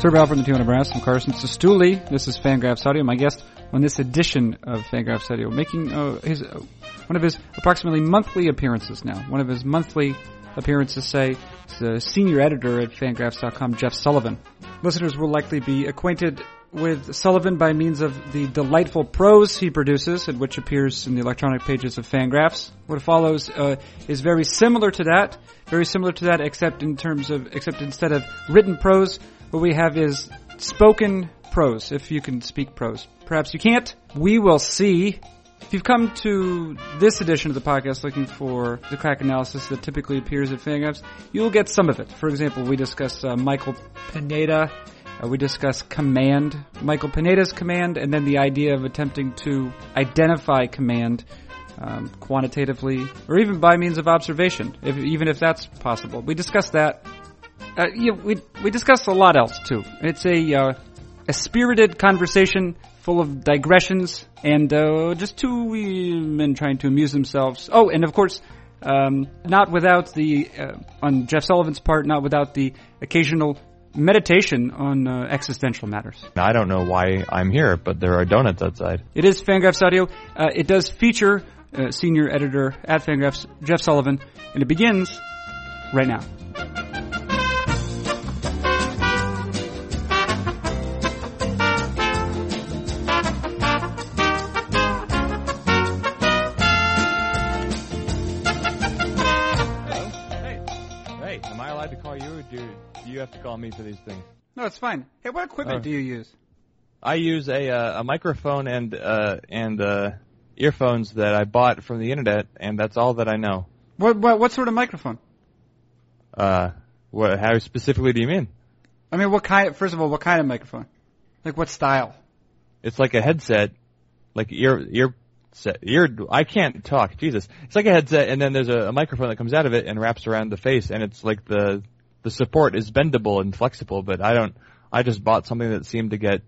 Sir Bell from the 200 Brass. I'm Carson Cistulli. This is Fangraphs Audio. My guest on this edition of Fangraphs Audio, making uh, his uh, one of his approximately monthly appearances now. One of his monthly appearances, say, is the senior editor at Fangraphs.com, Jeff Sullivan. Listeners will likely be acquainted with Sullivan by means of the delightful prose he produces, and which appears in the electronic pages of Fangraphs. What follows uh, is very similar to that, very similar to that, except in terms of, except instead of written prose, what we have is spoken prose, if you can speak prose. Perhaps you can't. We will see. If you've come to this edition of the podcast looking for the crack analysis that typically appears at Fangraphs, you'll get some of it. For example, we discuss uh, Michael Pineda. Uh, we discuss command, Michael Pineda's command, and then the idea of attempting to identify command um, quantitatively, or even by means of observation, if, even if that's possible. We discuss that uh, yeah, we we discussed a lot else too. It's a uh, a spirited conversation full of digressions and uh, just two men trying to amuse themselves. Oh, and of course, um, not without the uh, on Jeff Sullivan's part, not without the occasional meditation on uh, existential matters. I don't know why I'm here, but there are donuts outside. It is Fangraphs Audio. Uh, it does feature senior editor at Fangraphs, Jeff Sullivan, and it begins right now. You have to call me for these things. No, it's fine. Hey, what equipment uh, do you use? I use a uh, a microphone and uh, and uh, earphones that I bought from the internet, and that's all that I know. What what what sort of microphone? Uh, what? How specifically do you mean? I mean, what kind? First of all, what kind of microphone? Like what style? It's like a headset, like ear ear set. Ear. I can't talk. Jesus. It's like a headset, and then there's a, a microphone that comes out of it and wraps around the face, and it's like the the support is bendable and flexible, but I don't. I just bought something that seemed to get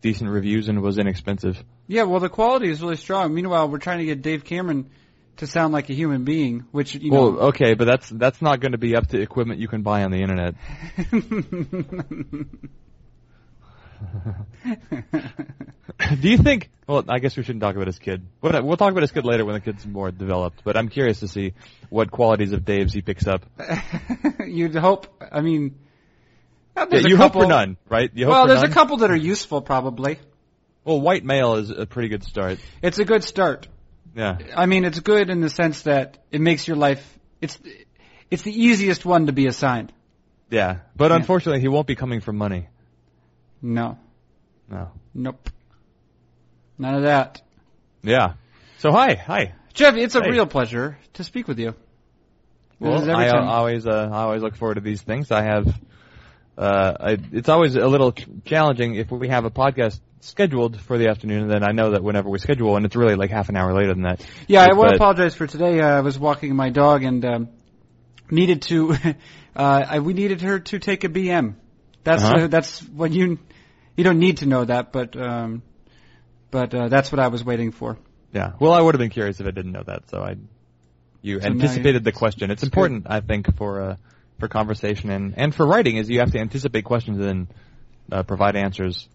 decent reviews and was inexpensive. Yeah, well, the quality is really strong. Meanwhile, we're trying to get Dave Cameron to sound like a human being, which you know. Well, okay, but that's that's not going to be up to equipment you can buy on the internet. Do you think? Well, I guess we shouldn't talk about his kid. We'll talk about his kid later when the kid's more developed. But I'm curious to see what qualities of Dave's he picks up. You'd hope. I mean, yeah, you couple, hope for none, right? well, there's none? a couple that are useful, probably. Well, white male is a pretty good start. It's a good start. Yeah. I mean, it's good in the sense that it makes your life. It's it's the easiest one to be assigned. Yeah, but yeah. unfortunately, he won't be coming for money. No. No. Nope. None of that. Yeah. So hi, hi, Jeff. It's a hey. real pleasure to speak with you. Well, I uh, always uh, I always look forward to these things. I have. Uh, I, it's always a little challenging if we have a podcast scheduled for the afternoon, and then I know that whenever we schedule, and it's really like half an hour later than that. Yeah, I want to apologize for today. Uh, I was walking my dog and um, needed to. uh, I, we needed her to take a BM. That's uh-huh. uh, that's what you you don't need to know that, but um, but uh, that's what I was waiting for. Yeah. Well, I would have been curious if I didn't know that. So I, you so anticipated the question. It's important, good. I think, for uh, for conversation and and for writing, is you have to anticipate questions and uh, provide answers.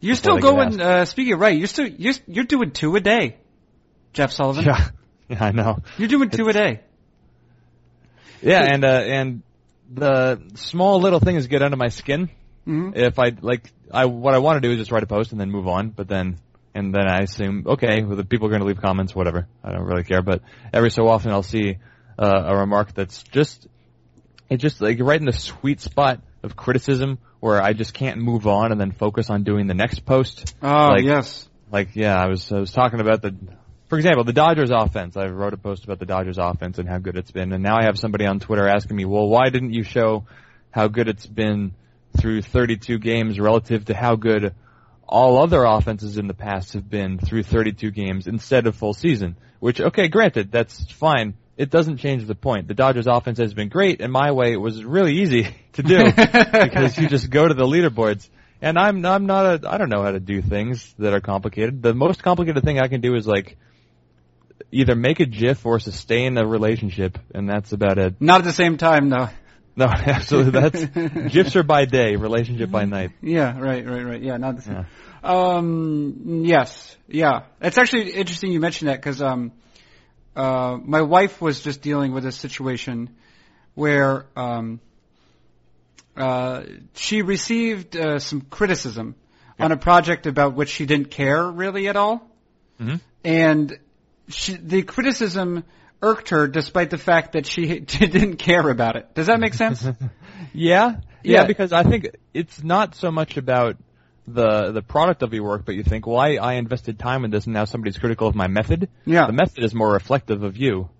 You're still going. Uh, speaking of right, you're still you're you're doing two a day, Jeff Sullivan. Yeah. Yeah, I know. You're doing two it's, a day. Yeah, and uh, and the small little things get under my skin. Mm-hmm. If I like, I what I want to do is just write a post and then move on. But then, and then I assume, okay, well, the people are going to leave comments, whatever. I don't really care. But every so often, I'll see uh, a remark that's just, it's just like right in the sweet spot of criticism where I just can't move on and then focus on doing the next post. Oh like, yes. Like yeah, I was I was talking about the for example, the Dodgers offense. I wrote a post about the Dodgers offense and how good it's been, and now I have somebody on Twitter asking me, "Well, why didn't you show how good it's been through 32 games relative to how good all other offenses in the past have been through 32 games instead of full season. Which, okay, granted, that's fine. It doesn't change the point. The Dodgers offense has been great, and my way it was really easy to do because you just go to the leaderboards. And I'm I'm not a I don't know how to do things that are complicated. The most complicated thing I can do is like either make a GIF or sustain a relationship, and that's about it. Not at the same time, though. No, absolutely. That's gifs are by day, relationship by night. Yeah, right, right, right. Yeah, not the same. Um, yes, yeah. It's actually interesting you mentioned that because um, uh, my wife was just dealing with a situation where um, uh, she received uh, some criticism Yeah. on a project about which she didn't care really at all, Mhm. and she, the criticism irked her despite the fact that she didn't care about it. Does that make sense? Yeah, Yeah. yeah, because I think it's not so much about the the product of your work, but you think, well, I, I invested time in this, and now somebody's critical of my method. Yeah. The method is more reflective of you.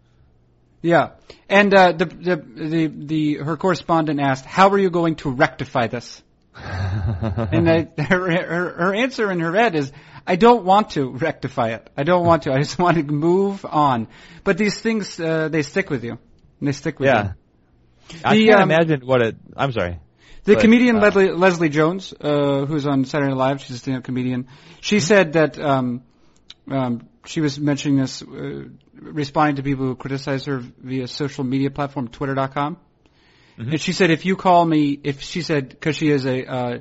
Yeah, and uh, the, the the the her correspondent asked, "How are you going to rectify this?" And I, her, her her answer in her head is, "I don't want to rectify it. I don't want to. I just want to move on." But these things uh, they stick with you. And they stick with you. yeah. you. I The, can't um, imagine what it. I'm sorry. The But, comedian uh, Leslie, Leslie Jones, uh, who's on Saturday Night Live, she's a stand-up comedian. She said that um, um, she was mentioning this, uh, responding to people who criticize her via social media platform Twitter.com. Mhm. And she said, if you call me, if she said, because she is a uh,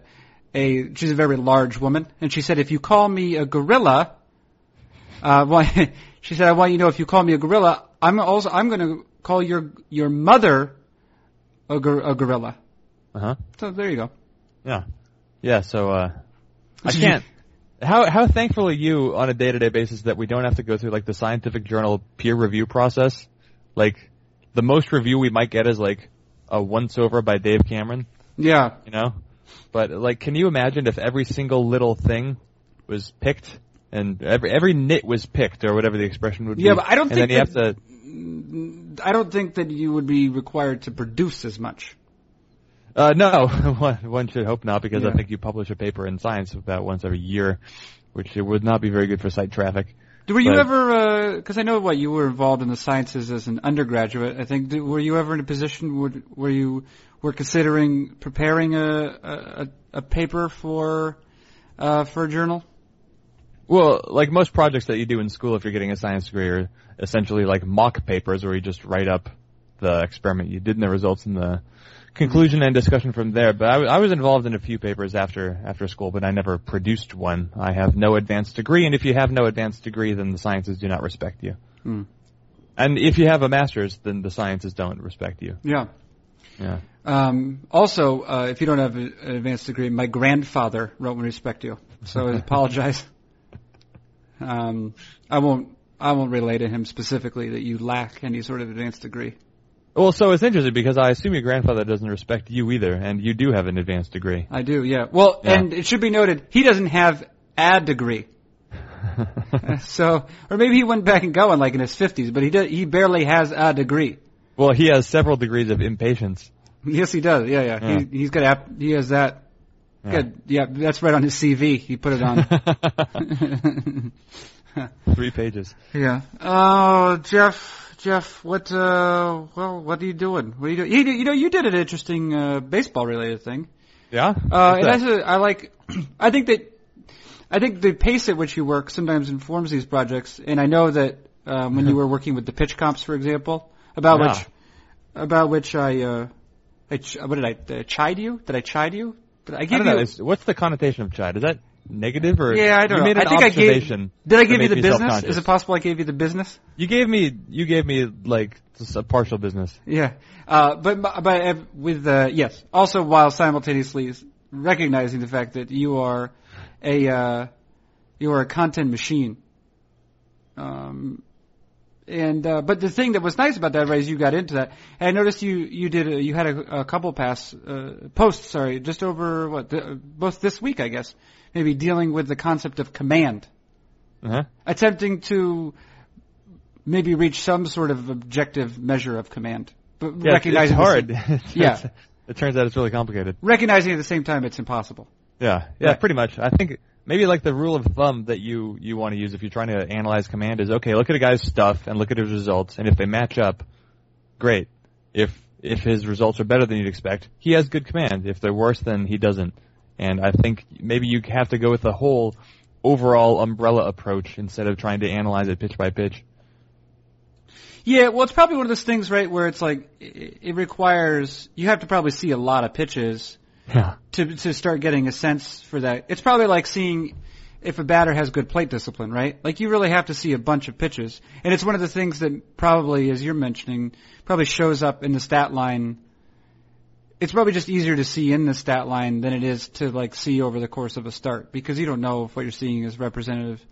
a she's a very large woman, and she said, if you call me a gorilla, uh, well, she said, I want you to know if you call me a gorilla, I'm also I'm going to call your your mother a, gor- a gorilla. Uh huh. So there you go. Yeah. Yeah. So uh, I can't. How how thankful are you on a day to day basis that we don't have to go through like the scientific journal peer review process? Like the most review we might get is like a once over by Dave Cameron. Yeah. you know? But like, can you imagine if every single little thing was picked and every every nit was picked or whatever the expression would be? Yeah, but I don't and think then you that- have to. I don't think that you would be required to produce as much. Uh, no, one, one should hope not because Yeah. I think you publish a paper in Science about once every year, which it would not be very good for site traffic. Do were you But- ever? Because I know what you were involved in the sciences as an undergraduate. I think. Did- Were you ever in a position where, where you were considering preparing a a, a, paper for uh, for a journal? Well, like most projects that you do in school, if you're getting a science degree, are essentially like mock papers where you just write up the experiment you did and the results and the conclusion and discussion from there. But I, w- I was involved in a few papers after after school, but I never produced one. I have no advanced degree, and if you have no advanced degree, then the sciences do not respect you. Hmm. And if you have a master's, then the sciences don't respect you. Yeah. Yeah. Um, also, uh, if you don't have an advanced degree, my grandfather wrote and respect you. So I apologize. Um, I won't. I won't relay to him specifically that you lack any sort of advanced degree. Well, so it's interesting because I assume your grandfather doesn't respect you either, and you do have an advanced degree. I do, yeah. Well, Yeah. and it should be noted, he doesn't have a degree. So, or maybe he went back and going like in his fifties, but he does, he barely has a degree. well, he has several degrees of impatience. Yes, he does. Yeah, yeah. Yeah. He, he's got app, he has that. Yeah. Good. Yeah, that's right on his CV. He put it on. Three pages. yeah. Oh, Jeff, Jeff, what? uh Well, what are you doing? What are you doing? You, you know, you did an interesting uh, baseball related thing. Yeah. Uh, and that? that's a, I like. I think that I think the pace at which you work sometimes informs these projects, and I know that um, when you were working with the pitch comps, for example, about Yeah. which about which I, uh, I ch- what did I, I chide you? Did I chide you? Did I I give don't you? know. Is, what's the connotation of chide? Is that negative or? yeah, I don't you know. made an I think I gave. observation. Did I give you the business? Is it possible I gave you the business? You gave me. You gave me like just a partial business. Yeah, uh, but but uh, with uh, yes, also while simultaneously recognizing the fact that you are a uh, you are a content machine. Um, and uh, but the thing that was nice about that, right, is you got into that. And I noticed you you did a, you had a, a couple pass uh, posts, sorry, just over what the, both this week, I guess, maybe dealing with the concept of command, Uh-huh. attempting to maybe reach some sort of objective measure of command, but Yeah, recognizing it's hard. yeah, it turns out it's really complicated. recognizing at the same time it's impossible. Yeah, yeah, Right. pretty much. I think maybe like the rule of thumb that you you want to use if you're trying to analyze command is okay. Look at a guy's stuff and look at his results, and if they match up, great. If if his results are better than you'd expect, he has good command. If they're worse, then he doesn't. And I think maybe you have to go with the whole overall umbrella approach instead of trying to analyze it pitch by pitch. Yeah, well, it's probably one of those things, right, where it's like it, it requires you have to probably see a lot of pitches Yeah. to to start getting a sense for that. It's probably like seeing if a batter has good plate discipline, right? Like you really have to see a bunch of pitches, and it's one of the things that probably, as you're mentioning, probably shows up in the stat line. It's probably just easier to see in the stat line than it is to like see over the course of a start because you don't know if what you're seeing is representative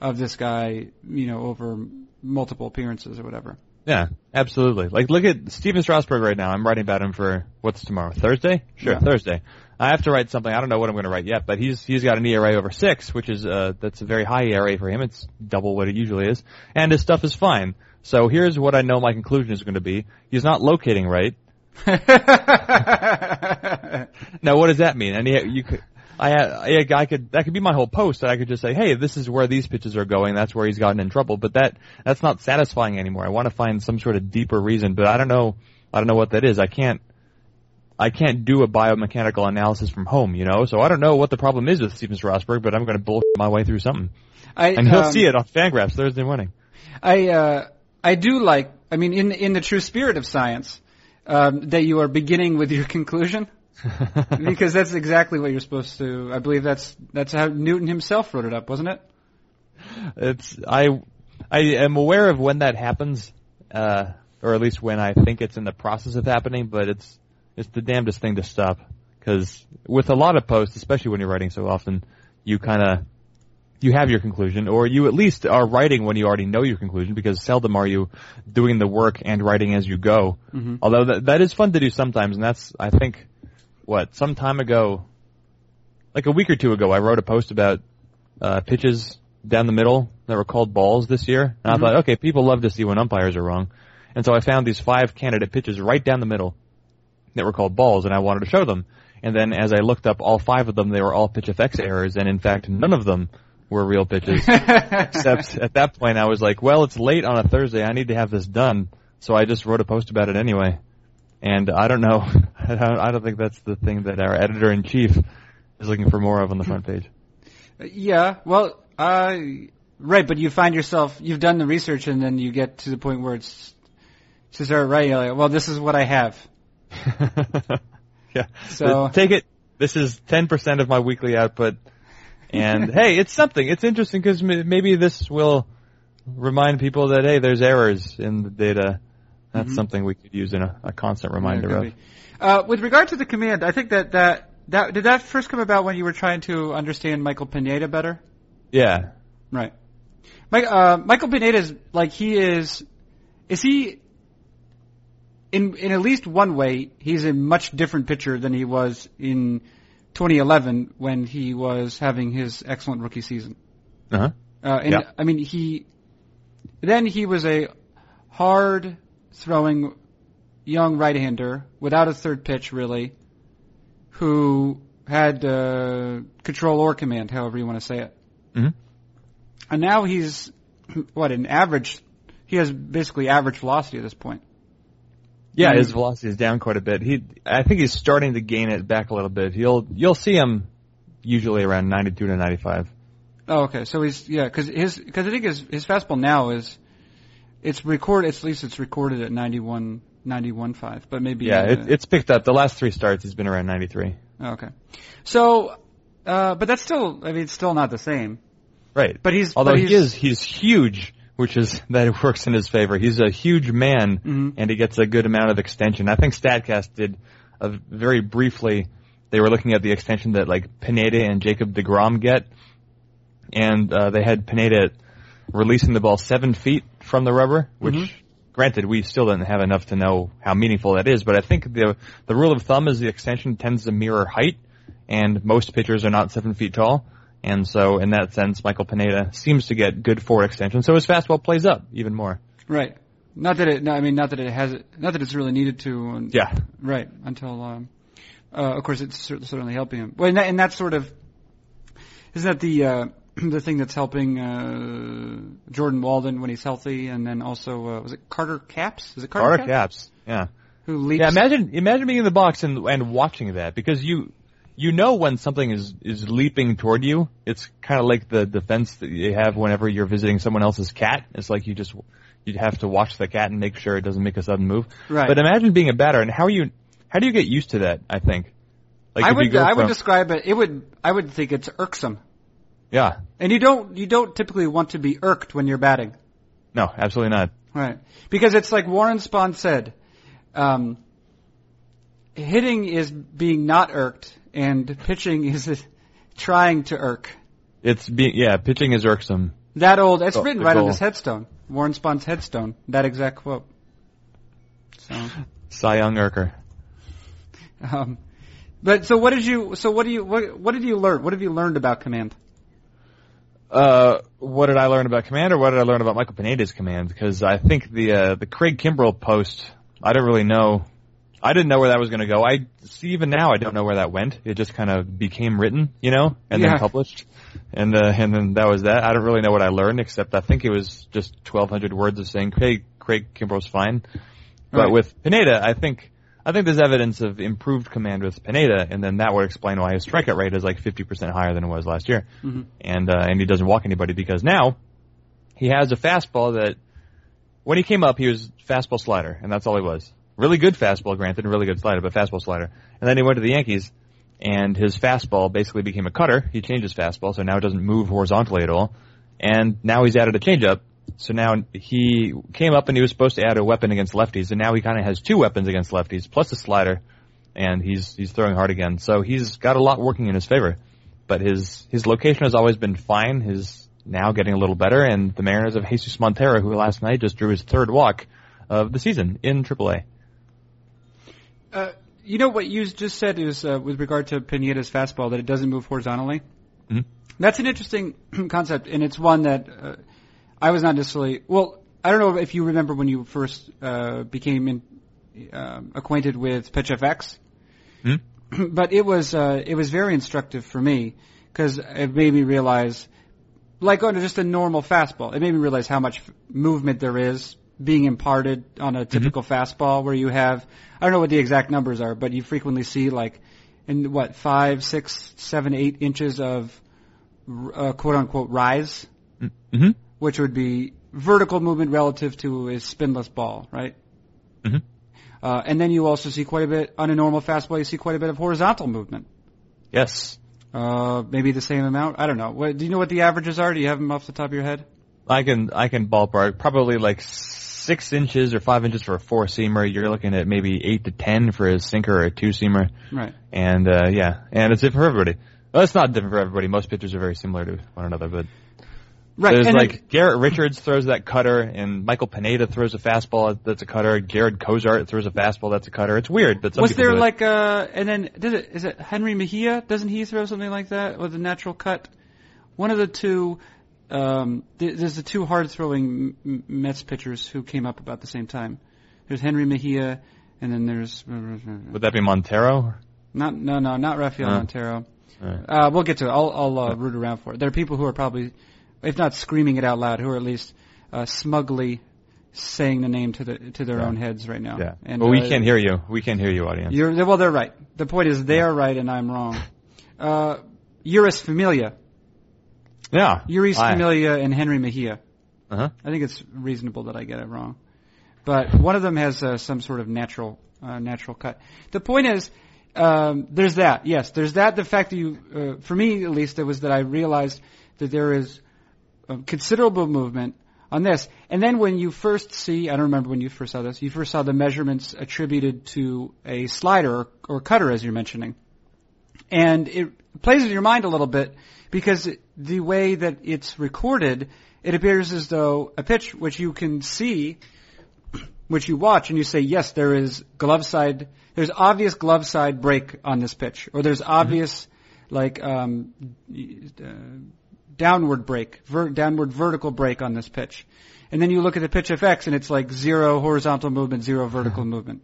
of this guy, you know, over multiple appearances or whatever. Yeah, absolutely. Like, look at Stephen Strasburg right now. I'm writing about him for what's tomorrow? Thursday? Sure, Yeah. Thursday. I have to write something. I don't know what I'm going to write yet, but he's he's got an ERA over six, which is uh that's a very high ERA for him. It's double what it usually is, and his stuff is fine. So here's what I know my conclusion is going to be: he's not locating right. Now, what does that mean? And you could. I, I, I could, that could be my whole post that I could just say, hey, this is where these pitches are going, that's where he's gotten in trouble, but that, that's not satisfying anymore. I want to find some sort of deeper reason, but I don't know, I don't know what that is. I can't, I can't do a biomechanical analysis from home, you know, so I don't know what the problem is with Stephen Strasburg, but I'm gonna bullshit my way through something. I, And he'll um, see it on Fangraphs Thursday morning. I uh, I do like. I mean, in in the true spirit of science, um, that you are beginning with your conclusion, because that's exactly what you're supposed to. I believe that's that's how Newton himself wrote it up, wasn't it? It's I I am aware of when that happens, uh, or at least when I think it's in the process of happening. But it's it's the damnedest thing to stop because with a lot of posts, especially when you're writing so often, you kind of you have your conclusion, or you at least are writing when you already know your conclusion, because seldom are you doing the work and writing as you go. Mhm. Although that that is fun to do sometimes, and that's I think what some time ago, like a week or two ago, I wrote a post about uh, pitches down the middle that were called balls this year, and Mhm. I thought, okay, people love to see when umpires are wrong, and so I found these five candidate pitches right down the middle that were called balls, and I wanted to show them. And then as I looked up all five of them, they were all PitchFX errors, and in fact, none of them were real pitches. Except at that point, I was like, well, it's late on a Thursday. I need to have this done. So I just wrote a post about it anyway. And I don't know. I don't, I don't think that's the thing that our editor in chief is looking for more of on the front page. yeah. Well, uh, right. But you find yourself you've done the research, and then you get to the point where it's to start writing. You're like, well, this is what I have. yeah. So- take it. This is 10% of my weekly output. And hey, it's something. It's interesting because maybe this will remind people that, hey, there's errors in the data. That's Mhm. something we could use in a, a constant reminder Yeah, of. Uh, with regard to the command, I think that, that that did that first come about when you were trying to understand Michael Pineda better. Yeah. Right. Mike, uh, Michael Pineda is like he is. Is he? In in at least one way, he's a much different pitcher than he was in 2011 when he was having his excellent rookie season. Uh-huh. Uh, and Yeah. I mean, he then he was a hard throwing young right-hander without a third pitch, really, who had uh, control or command, however you want to say it. hmm And now he's what an average. He has basically average velocity at this point. Yeah, Mhm. his velocity is down quite a bit. He, I think he's starting to gain it back a little bit. You'll, you'll see him usually around 92 to 95. Oh, okay. So he's yeah, because his because I think his his fastball now is it's record at least it's recorded at 91 91.5, but maybe Yeah, it, it's picked up. The last three starts, he's been around 93. Oh, Okay. So, uh, but that's still, I mean, it's still not the same. Right. But he's, Although but he is, he's huge, which is, that it works in his favor. He's a huge man, Mhm. and he gets a good amount of extension. I think StatCast did a very briefly, they were looking at the extension that like Pineda and Jacob DeGrom get, and, uh, they had Pineda releasing the ball seven feet from the rubber, which, Mhm. granted, we still didn't have enough to know how meaningful that is, but I think the, the rule of thumb is the extension tends to mirror height, and most pitchers are not seven feet tall. And so, in that sense, Michael Pineda seems to get good forward extension. So his fastball plays up even more. right. Not that it, no, I mean, not that it has, not that it's really needed to. And, Yeah. Right. Until, um, uh, of course, it's cer- certainly helping him. Well, and, that, and that's sort of, isn't that the, uh, the thing that's helping, uh, Jordan Walden when he's healthy, and then also, uh, was it Carter Capps? Is it Carter, Carter Capps? Capps. Yeah. Who leaps? Yeah. Imagine, imagine being in the box and and watching that because you you know when something is is leaping toward you. It's kind of like the defense that you have whenever you're visiting someone else's cat. It's like you just you have to watch the cat and make sure it doesn't make a sudden move. Right. But imagine being a batter and how you how do you get used to that? I think. Like I would I would describe it. It would I would think it's irksome, yeah. and you don't you don't typically want to be irked when you're batting. No, absolutely not. Right. Because it's like Warren Spahn said, um, hitting is being not irked, and pitching is trying to irk. It's being yeah, pitching is irksome. That old, it's Oh, written right on his headstone. Warren Spahn's headstone. That exact quote. So, Cy Young Irker. um, but so what did you, so what do you, what, what did you learn? What have you learned about command? Uh, what did I learn about command, or what did I learn about Michael Pineda's command? Because I think the uh, the Craig Kimbrel post, I don't really know. I didn't know where that was going to go. I see even now I don't know where that went. It just kind of became written, you know, and Yeah. then published, and uh, and then that was that. I don't really know what I learned except I think it was just 1,200 words of saying Craig Craig Kimbrel's fine. But Right. with Pineda, I think I think there's evidence of improved command with Pineda, and then that would explain why his strikeout rate is like 50% higher than it was last year. Mhm. And uh, and he doesn't walk anybody because now he has a fastball that when he came up he was fastball slider, and that's all he was. Really good fastball, granted, and really good slider, but fastball slider. And then he went to the Yankees, and his fastball basically became a cutter. He changed his fastball, so now it doesn't move horizontally at all. And now he's added a changeup. So now he came up and he was supposed to add a weapon against lefties, and now he kind of has two weapons against lefties plus a slider, and he's he's throwing hard again. So he's got a lot working in his favor. But his his location has always been fine. His now getting a little better, and the Mariners of Jesus Montero, who last night just drew his third walk of the season in AAA. Uh, you know what you just said is uh, with regard to Pineda's fastball that it doesn't move horizontally. Mhm. That's an interesting concept, and it's one that uh, I was not necessarily. Well, I don't know if you remember when you first uh, became in, um acquainted with PitchFX, Hmm? but it was uh, it was very instructive for me because it made me realize, like on just a normal fastball, it made me realize how much f- movement there is being imparted on a typical fastball where you have I don't know what the exact numbers are, but you frequently see like in what five, six, seven, eight inches of uh, quote unquote rise, Mm-hmm. which would be vertical movement relative to a spinless ball, right? Mhm. Uh, and then you also see quite a bit on a normal fastball. You see quite a bit of horizontal movement. Yes, Uh, maybe the same amount. I don't know. What, do you know what the averages are? Do you have them off the top of your head? I can I can ballpark probably like six inches or five inches for a four seamer. You're looking at maybe eight to ten for a sinker or a two seamer, Right. and uh, yeah, and it's different for everybody. Well, it's not different for everybody. Most pitchers are very similar to one another, but Right. there's and like Garrett Richards throws that cutter, and Michael Pineda throws a fastball that's a cutter. Jarred Cosart throws a fastball that's a cutter. It's weird, but some was there like uh and then does it is it Jenrry Mejia? Doesn't he throw something like that with a natural cut? One of the two. Um, there's the two hard throwing Mets pitchers who came up about the same time. There's Jenrry Mejia, and then there's would that be Montero? not no no not Rafael. Montero. Alright. Uh, we'll get to it. I'll, I'll uh, root around for it. There are people who are probably, if not screaming it out loud, who are at least uh, smugly saying the name to the to their Yeah. own heads right now. Yeah, And, but we uh, can't hear you. We can't hear you, audience. You're well. They're right. The point is they are right and I'm wrong. Uh, Jeurys Familia, yeah, Jeurys Aye. Familia, and Jenrry Mejia. Uh-huh. I think it's reasonable that I get it wrong, but one of them has uh, some sort of natural uh, natural cut. The point is, um, there's that. Yes, there's that. The fact that you, uh, for me at least, it was that I realized that there is considerable movement on this. And then when you first see, I don't remember when you first saw this, you first saw the measurements attributed to a slider or, or cutter, as you're mentioning. And it plays with your mind a little bit because the way that it's recorded, it appears as though a pitch which you can see, which you watch and you say, yes, there is glove side, there's obvious glove side break on this pitch, or there's obvious, like, um, uh, downward break, ver- downward vertical break on this pitch. And then you look at the pitch FX and it's like zero horizontal movement, zero vertical movement.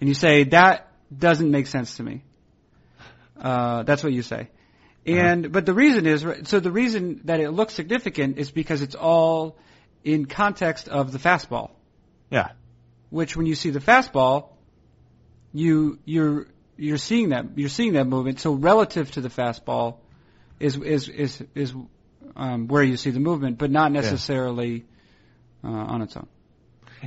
And you say, that doesn't make sense to me. Uh, that's what you say. And, but the reason is, so the reason that it looks significant is because it's all in context of the fastball. Yeah. Which when you see the fastball, you, you're, you're seeing that you're seeing that movement. So relative to the fastball, is is is is um, where you see the movement, but not necessarily uh, on its own.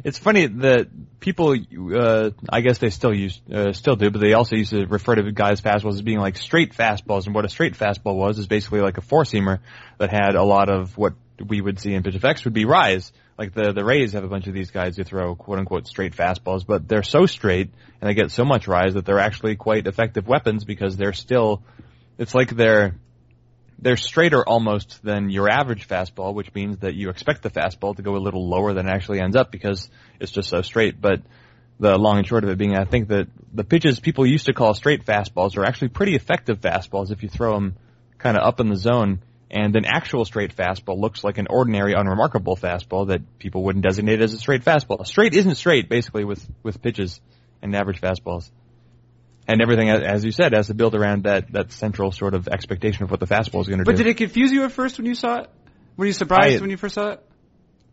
It's funny that people, uh, I guess they still use, uh, still do, but they also used to refer to guys' fastballs as being like straight fastballs. And what a straight fastball was is basically like a four seamer that had a lot of what we would see in PitchFX would be rise. Like the the Rays have a bunch of these guys who throw quote unquote straight fastballs, but they're so straight and they get so much rise that they're actually quite effective weapons because they're still. It's like they're they're straighter almost than your average fastball, which means that you expect the fastball to go a little lower than it actually ends up because it's just so straight. But the long and short of it being, I think that the pitches people used to call straight fastballs are actually pretty effective fastballs if you throw them kind of up in the zone. And an actual straight fastball looks like an ordinary, unremarkable fastball that people wouldn't designate as a straight fastball. Straight isn't straight, basically, with, with pitches and average fastballs and everything, as you said, has to build around that that central sort of expectation of what the fastball is going to do. But did it confuse you at first when you saw it? Were you surprised I, when you first saw it?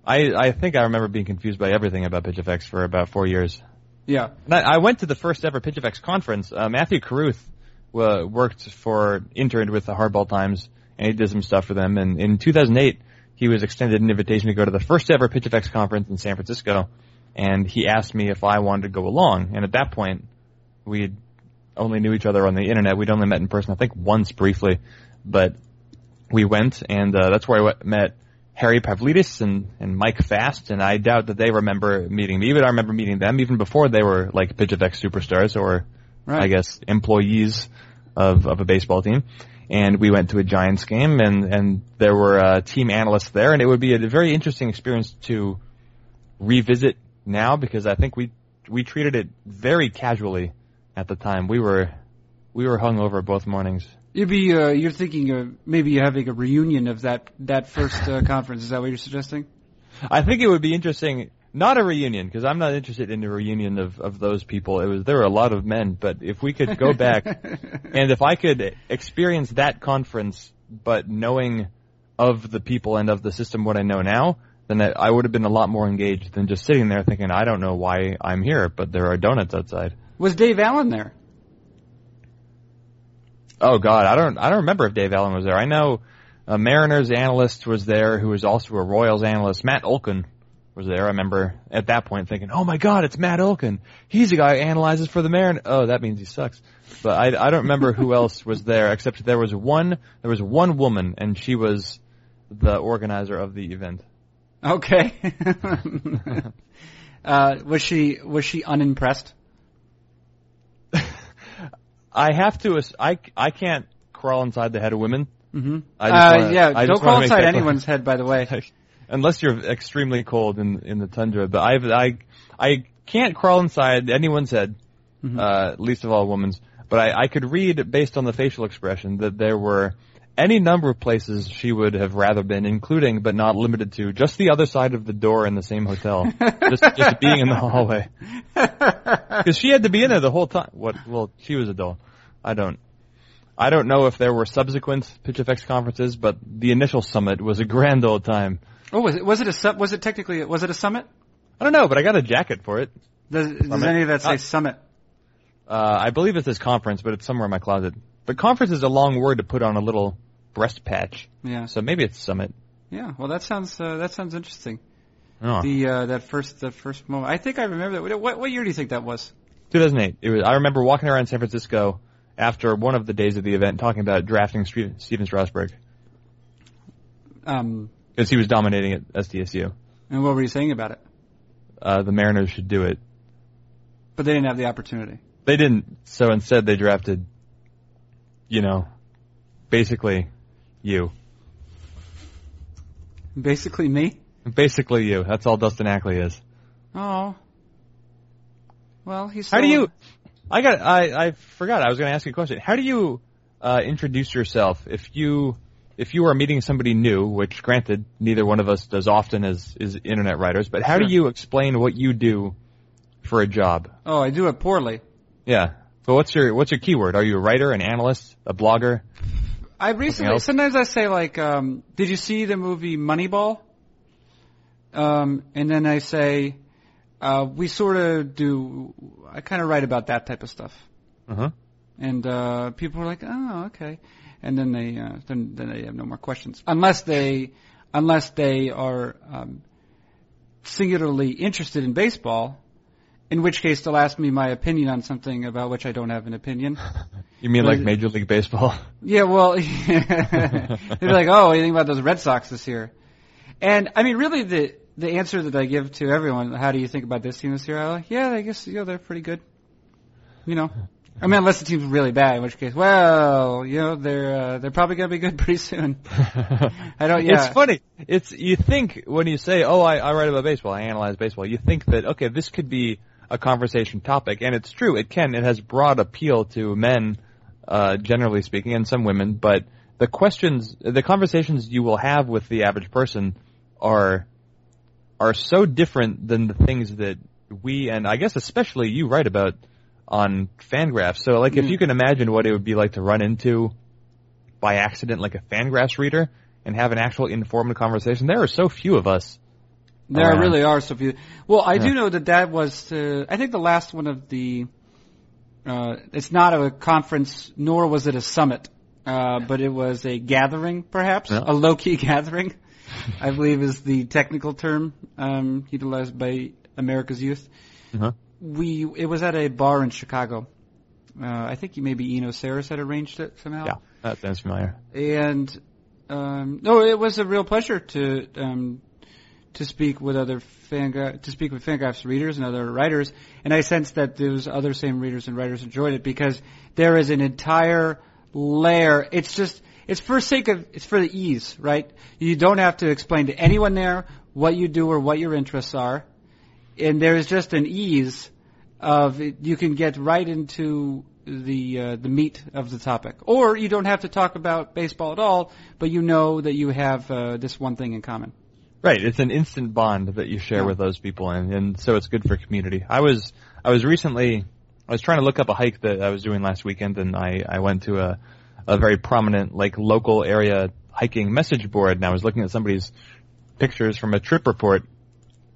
I I think I remember being confused by everything about Pitch FX for about four years. Yeah. I, I, went to the first ever Pitch FX conference. Uh, Matthew Carruth uh, worked for interned with the Hardball Times, and he did some stuff for them. And in 2008, he was extended an invitation to go to the first ever Pitch FX conference in San Francisco, and he asked me if I wanted to go along. And at that point, we'd only knew each other on the internet. We'd only met in person, I think, once briefly, but we went, and uh, that's where I met Harry Pavlidis and, and Mike Fast, and I doubt that they remember meeting me, but I remember meeting them even before they were like Pitch PitchFX superstars or, right. I guess, employees of, of a baseball team. And we went to a Giants game, and, and there were uh, team analysts there, and it would be a very interesting experience to revisit now because I think we we treated it very casually at the time. We were we were hung over both mornings. You'd be uh, you're thinking of maybe having a reunion of that that first uh, conference. Is that what you're suggesting? I think it would be interesting. Not a reunion because I'm not interested in a reunion of of those people. It was there were a lot of men, but if we could go back and if I could experience that conference, but knowing of the people and of the system what I know now, then I would have been a lot more engaged than just sitting there thinking I don't know why I'm here, but there are donuts outside. Was Dave Allen there? Oh God, I don't I don't remember if Dave Allen was there. I know a Mariners analyst was there who was also a Royals analyst. Matt Olkin was there. I remember at that point thinking, "Oh my God, it's Matt Olkin. He's a guy who analyzes for the Mariners." Oh, that means he sucks. But I I don't remember who else was there except there was one there was one woman and she was the organizer of the event. Okay. uh, was she was she unimpressed? I have to. I I can't crawl inside the head of women. Mm-hmm. I uh, wanna, yeah, I don't crawl inside anyone's head, by the way. Unless you're extremely cold in in the tundra, but I I I can't crawl inside anyone's head, mm-hmm. uh, least of all a woman's. But I, I could read based on the facial expression that there were any number of places she would have rather been, including but not limited to just the other side of the door in the same hotel, just just being in the hallway, because she had to be in there the whole time. What? Well, she was a doll. I don't. I don't know if there were subsequent Pitch PitchFX conferences, but the initial summit was a grand old time. Oh, was it? Was it a? Was it technically? Was it a summit? I don't know, but I got a jacket for it. Does, does any of that say uh, summit? Uh, I believe it says conference, but it's somewhere in my closet. But conference is a long word to put on a little breast patch. Yeah. So maybe it's summit. Yeah. Well, that sounds uh, that sounds interesting. Oh. The uh, that first the first moment. I think I remember that. What, what year do you think that was? 2008. It was. I remember walking around San Francisco after one of the days of the event talking about drafting Stephen Strasburg. Um, because he was dominating at SDSU. And what were you saying about it? Uh, the Mariners should do it. But they didn't have the opportunity. They didn't. So instead, they drafted, you know, basically you. Basically me? Basically you. That's all Dustin Ackley is. Oh. Well, he's. How do you? I got. I I forgot. I was going to ask you a question. How do you uh, introduce yourself if you if you are meeting somebody new? Which, granted, neither one of us does often as is internet writers. But how sure. do you explain what you do for a job? Oh, I do it poorly. Yeah. So what's your what's your keyword? Are you a writer, an analyst, a blogger? I recently sometimes I say like, um, did you see the movie Moneyball? Um, and then I say, uh, we sort of do. I kind of write about that type of stuff. Uh huh. and uh, people are like, "Oh, okay," and then they uh, then then they have no more questions unless they unless they are um, singularly interested in baseball. In which case, they'll ask me my opinion on something about which I don't have an opinion. You mean like Major League Baseball? Yeah, well, they're like, "Oh, what do you think about those Red Sox this year?" And I mean, really, the the answer that I give to everyone, "How do you think about this team this year?" I'm like, "Yeah, I guess you know they're pretty good." You know, I mean, unless the team's really bad, in which case, well, you know, they're uh, they're probably gonna be good pretty soon. I don't. Yeah, It's funny. It's you think when you say, "Oh, I, I write about baseball, I analyze baseball," you think that okay, this could be a conversation topic, and it's true. It can. It has broad appeal to men, uh, generally speaking, and some women. But the questions, the conversations you will have with the average person are are so different than the things that we and I guess especially you write about on Fangraphs. So, like, if Mm. you can imagine what it would be like to run into by accident, like a Fangraphs reader, and have an actual informed conversation, there are so few of us. There around. really are so few. Well, I do know that that was, uh, I think the last one of the, uh, it's not a conference, nor was it a summit, uh, but it was a gathering, perhaps, Yeah. a low-key gathering, I believe is the technical term, um, utilized by America's youth. Uh-huh. We, it was at a bar in Chicago. Uh, I think maybe Eno Sarris had arranged it somehow Yeah, that sounds familiar. and um, no, it was a real pleasure to um, to speak with other fangra- to speak with Fangraphs readers and other writers, and I sense that those other same readers and writers enjoyed it because there is an entire layer. It's just it's for sake of it's for the ease, right? You don't have to explain to anyone there what you do or what your interests are, and there is just an ease of it, you can get right into the uh, the meat of the topic, or you don't have to talk about baseball at all, but you know that you have uh, this one thing in common. Right, it's an instant bond that you share Yeah. with those people, and, and so it's good for community. I was I was recently I was trying to look up a hike that I was doing last weekend, and I I went to a a very prominent like local area hiking message board, and I was looking at somebody's pictures from a trip report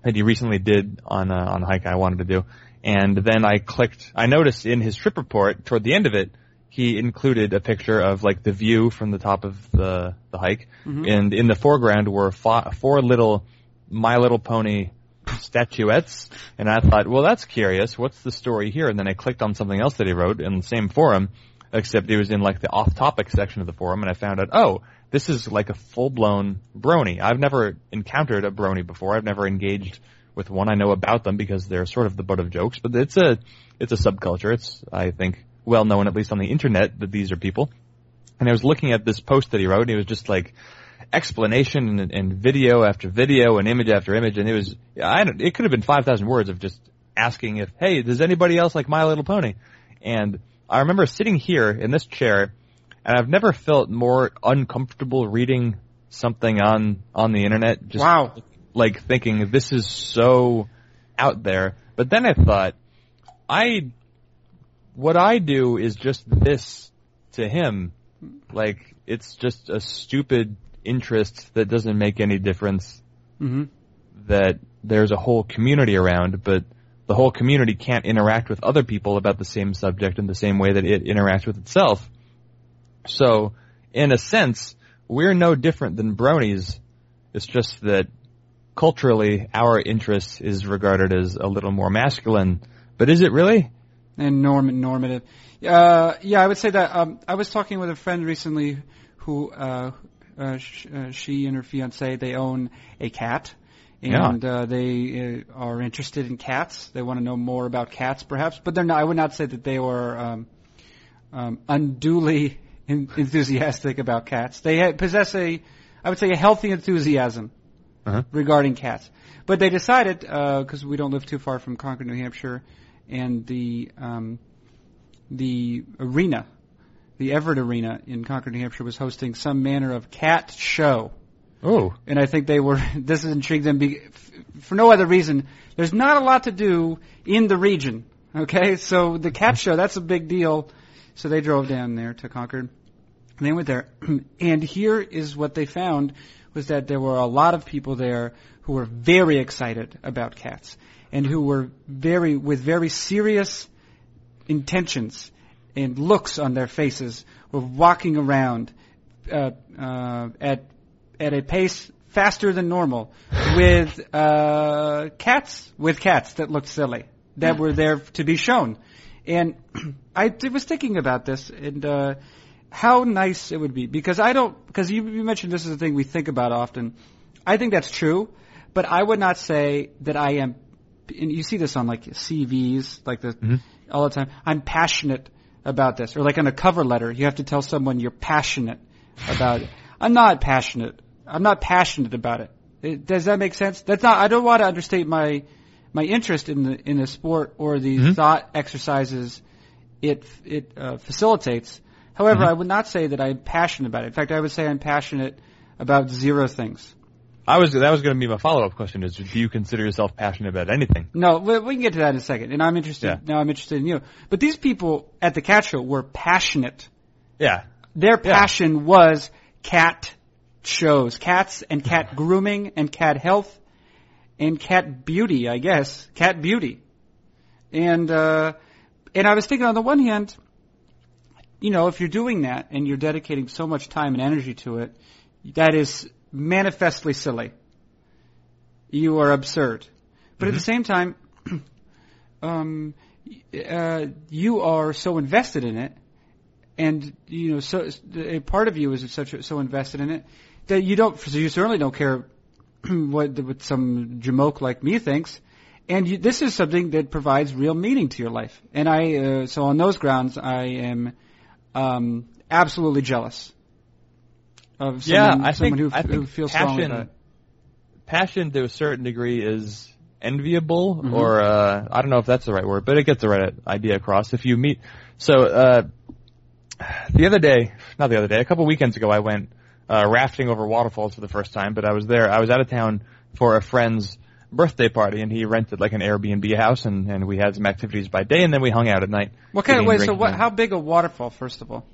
that he recently did on a, on a hike I wanted to do, and then I clicked. I noticed in his trip report toward the end of it, he included a picture of like the view from the top of the the hike, mm-hmm. and in the foreground were fo- four little My Little Pony statuettes, and I thought, well, that's curious. What's the story here? And then I clicked on something else that he wrote in the same forum, except it was in like the off-topic section of the forum, and I found out, oh, this is like a full-blown brony. I've never encountered a brony before. I've never engaged with one. I know about them because they're sort of the butt of jokes, but it's a it's a subculture. It's I think well known at least on the internet that these are people. And I was looking at this post that he wrote, and it was just like explanation and, and video after video and image after image, and it was I don't, it could have been five thousand words of just asking if hey does anybody else like My Little Pony, and I remember sitting here in this chair, and I've never felt more uncomfortable reading something on on the internet. Just Wow. like thinking this is so out there. But then I thought, I, what I do is just this to him. Like, it's just a stupid interest that doesn't make any difference Mm-hmm. that there's a whole community around, but the whole community can't interact with other people about the same subject in the same way that it interacts with itself. So, in a sense, we're no different than bronies. It's just that culturally our interest is regarded as a little more masculine. But is it really? And norm normative. Uh, yeah, I would say that. Um, I was talking with a friend recently who uh, uh, sh- uh, she and her fiance they own a cat, and uh, they uh, are interested in cats. They want to know more about cats, perhaps, but they're not. I would not say that they were um, um, unduly en- enthusiastic about cats. They ha- possess a, I would say, a healthy enthusiasm Uh-huh. regarding cats. But they decided, because we don't live too far from Concord, New Hampshire, and the um, the arena, the Everett Arena in Concord, New Hampshire, was hosting some manner of cat show. Oh. And I think they were. This has intrigued them be, f- for no other reason. There's not a lot to do in the region. Okay, so the cat show that's a big deal. So they drove down there to Concord. And they went there, and here is what they found was that there were a lot of people there who were very excited about cats and who were very with very serious intentions and looks on their faces were walking around uh, uh, at at a pace faster than normal with uh, cats with cats that looked silly that were there to be shown. And I was thinking about this and uh, how nice it would be because I don't because you, you mentioned this is a thing we think about often. I think that's true, but I would not say that I am. And you see this on like CVs, like the mm-hmm. all the time. I'm passionate about this, or like on a cover letter, you have to tell someone you're passionate about it. I'm not passionate. I'm not passionate about it. it. Does that make sense? That's not. I don't want to understate my my interest in the in the sport or the mm-hmm. thought exercises it it uh, facilitates. However, mm-hmm. I would not say that I'm passionate about it. In fact, I would say I'm passionate about zero things. I was that was going to be my follow up question: Is do you consider yourself passionate about anything? No, we, we can get to that in a second. And I'm interested. Yeah. Now I'm interested in you. But these people at the cat show were passionate. Yeah, Their Yeah. passion was cat shows, cats and cat grooming and cat health and cat beauty, I guess, cat beauty. And uh, and I was thinking, on the one hand, you know, if you're doing that and you're dedicating so much time and energy to it, that is manifestly silly. You are absurd. But at the same time, um, uh, you are so invested in it, and you know, so a part of you is such so invested in it that you don't. So you certainly don't care what what some jamoke like me thinks. And you, this is something that provides real meaning to your life. And I, uh, so on those grounds, I am um, absolutely jealous of Yeah, someone, I someone think- who, I think who feels strongly passion- passion to a certain degree is enviable, Mm-hmm. or uh, I don't know if that's the right word, but it gets the right idea across. If you meet, so uh, the other day, not the other day, a couple weekends ago, I went uh, rafting over waterfalls for the first time. But I was there, I was out of town for a friend's birthday party, and he rented like an Airbnb house, and, and we had some activities by day, and then we hung out at night. What kind of wait? So what? How big a waterfall? First of all,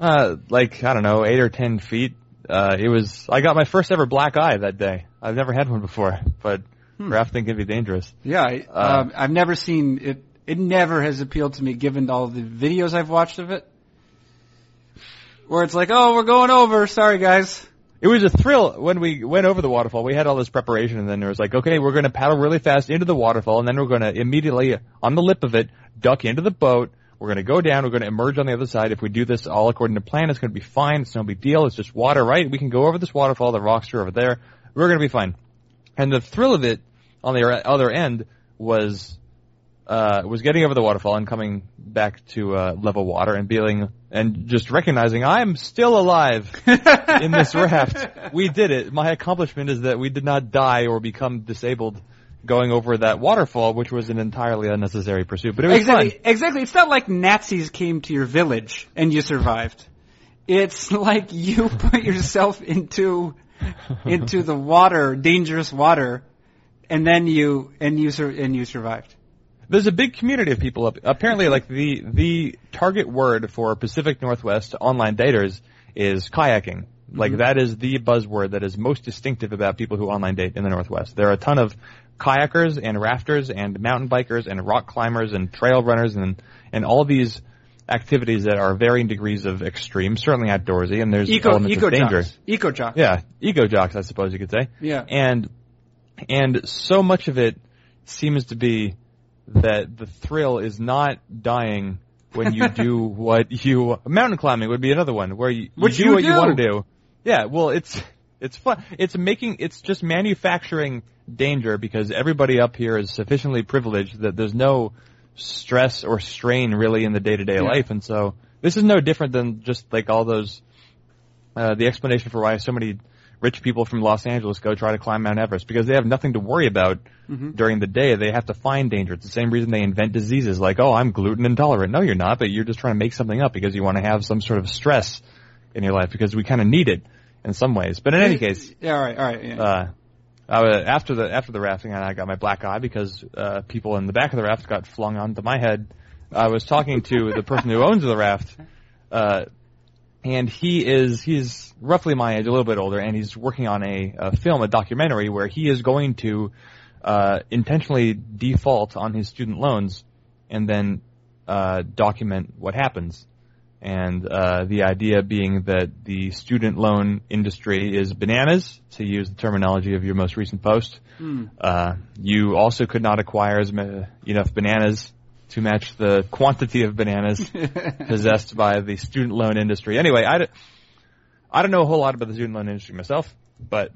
uh, like I don't know, eight or ten feet. Uh, it was. I got my first ever black eye that day. I've never had one before, but Hmm. rafting can be dangerous. yeah, I, Uh, um, I've never seen it. It never has appealed to me, given all the videos I've watched of it, where it's like, oh, we're going over. Sorry, guys. It was a thrill when we went over the waterfall. We had all this preparation, and then there was like, okay, we're going to paddle really fast into the waterfall, and then we're going to immediately on the lip of it duck into the boat. We're going to go down. We're going to emerge on the other side. If we do this all according to plan, it's going to be fine. It's no big deal. It's just water, right? We can go over this waterfall. The rocks are over there. We're going to be fine. And the thrill of it on the other end was uh, was getting over the waterfall and coming back to uh, level water and feeling and just recognizing I'm still alive in this raft. We did it. My accomplishment is that we did not die or become disabled going over that waterfall, which was an entirely unnecessary pursuit. But it was Exactly. fun. Exactly. It's not like Nazis came to your village and you survived. It's like you put yourself into into the water, dangerous water, and then you and you sur- and you survived. There's a big community of people up. Apparently, like the the target word for Pacific Northwest online daters is kayaking. Like mm-hmm. that is the buzzword that is most distinctive about people who online date in the Northwest. There are a ton of kayakers and rafters and mountain bikers and rock climbers and trail runners and and all these activities that are varying degrees of extreme, certainly outdoorsy, and there's Eco elements eco of danger. jocks. Eco jocks. Yeah, ego jocks, I suppose you could say. Yeah. And and so much of it seems to be that the thrill is not dying when you do what you mountain climbing would be another one where you, you do you what you want to do. Yeah, well, it's it's fun. It's making it's just manufacturing danger because everybody up here is sufficiently privileged that there's no stress or strain really in the day to day life, and so this is no different than just like all those uh, the explanation for why so many rich people from Los Angeles go try to climb Mount Everest because they have nothing to worry about Mm-hmm. during the day. They have to find danger. It's the same reason they invent diseases like, oh, I'm gluten intolerant. No, you're not, but you're just trying to make something up because you want to have some sort of stress in your life because we kind of need it in some ways. But in any case, Yeah. All right. All right. Yeah. uh, I was, after the after the rafting, I got my black eye because uh, people in the back of the raft got flung onto my head. I was talking to the person who owns the raft, uh, and he is he's roughly my age, a little bit older, and he's working on a, a film, a documentary where he is going to uh, intentionally default on his student loans, and then uh, document what happens. And uh, the idea being that the student loan industry is bananas, to use the terminology of your most recent post. Uh, you also could not acquire as ma- enough bananas to match the quantity of bananas possessed by the student loan industry. Anyway, I, d- I don't know a whole lot about the student loan industry myself, but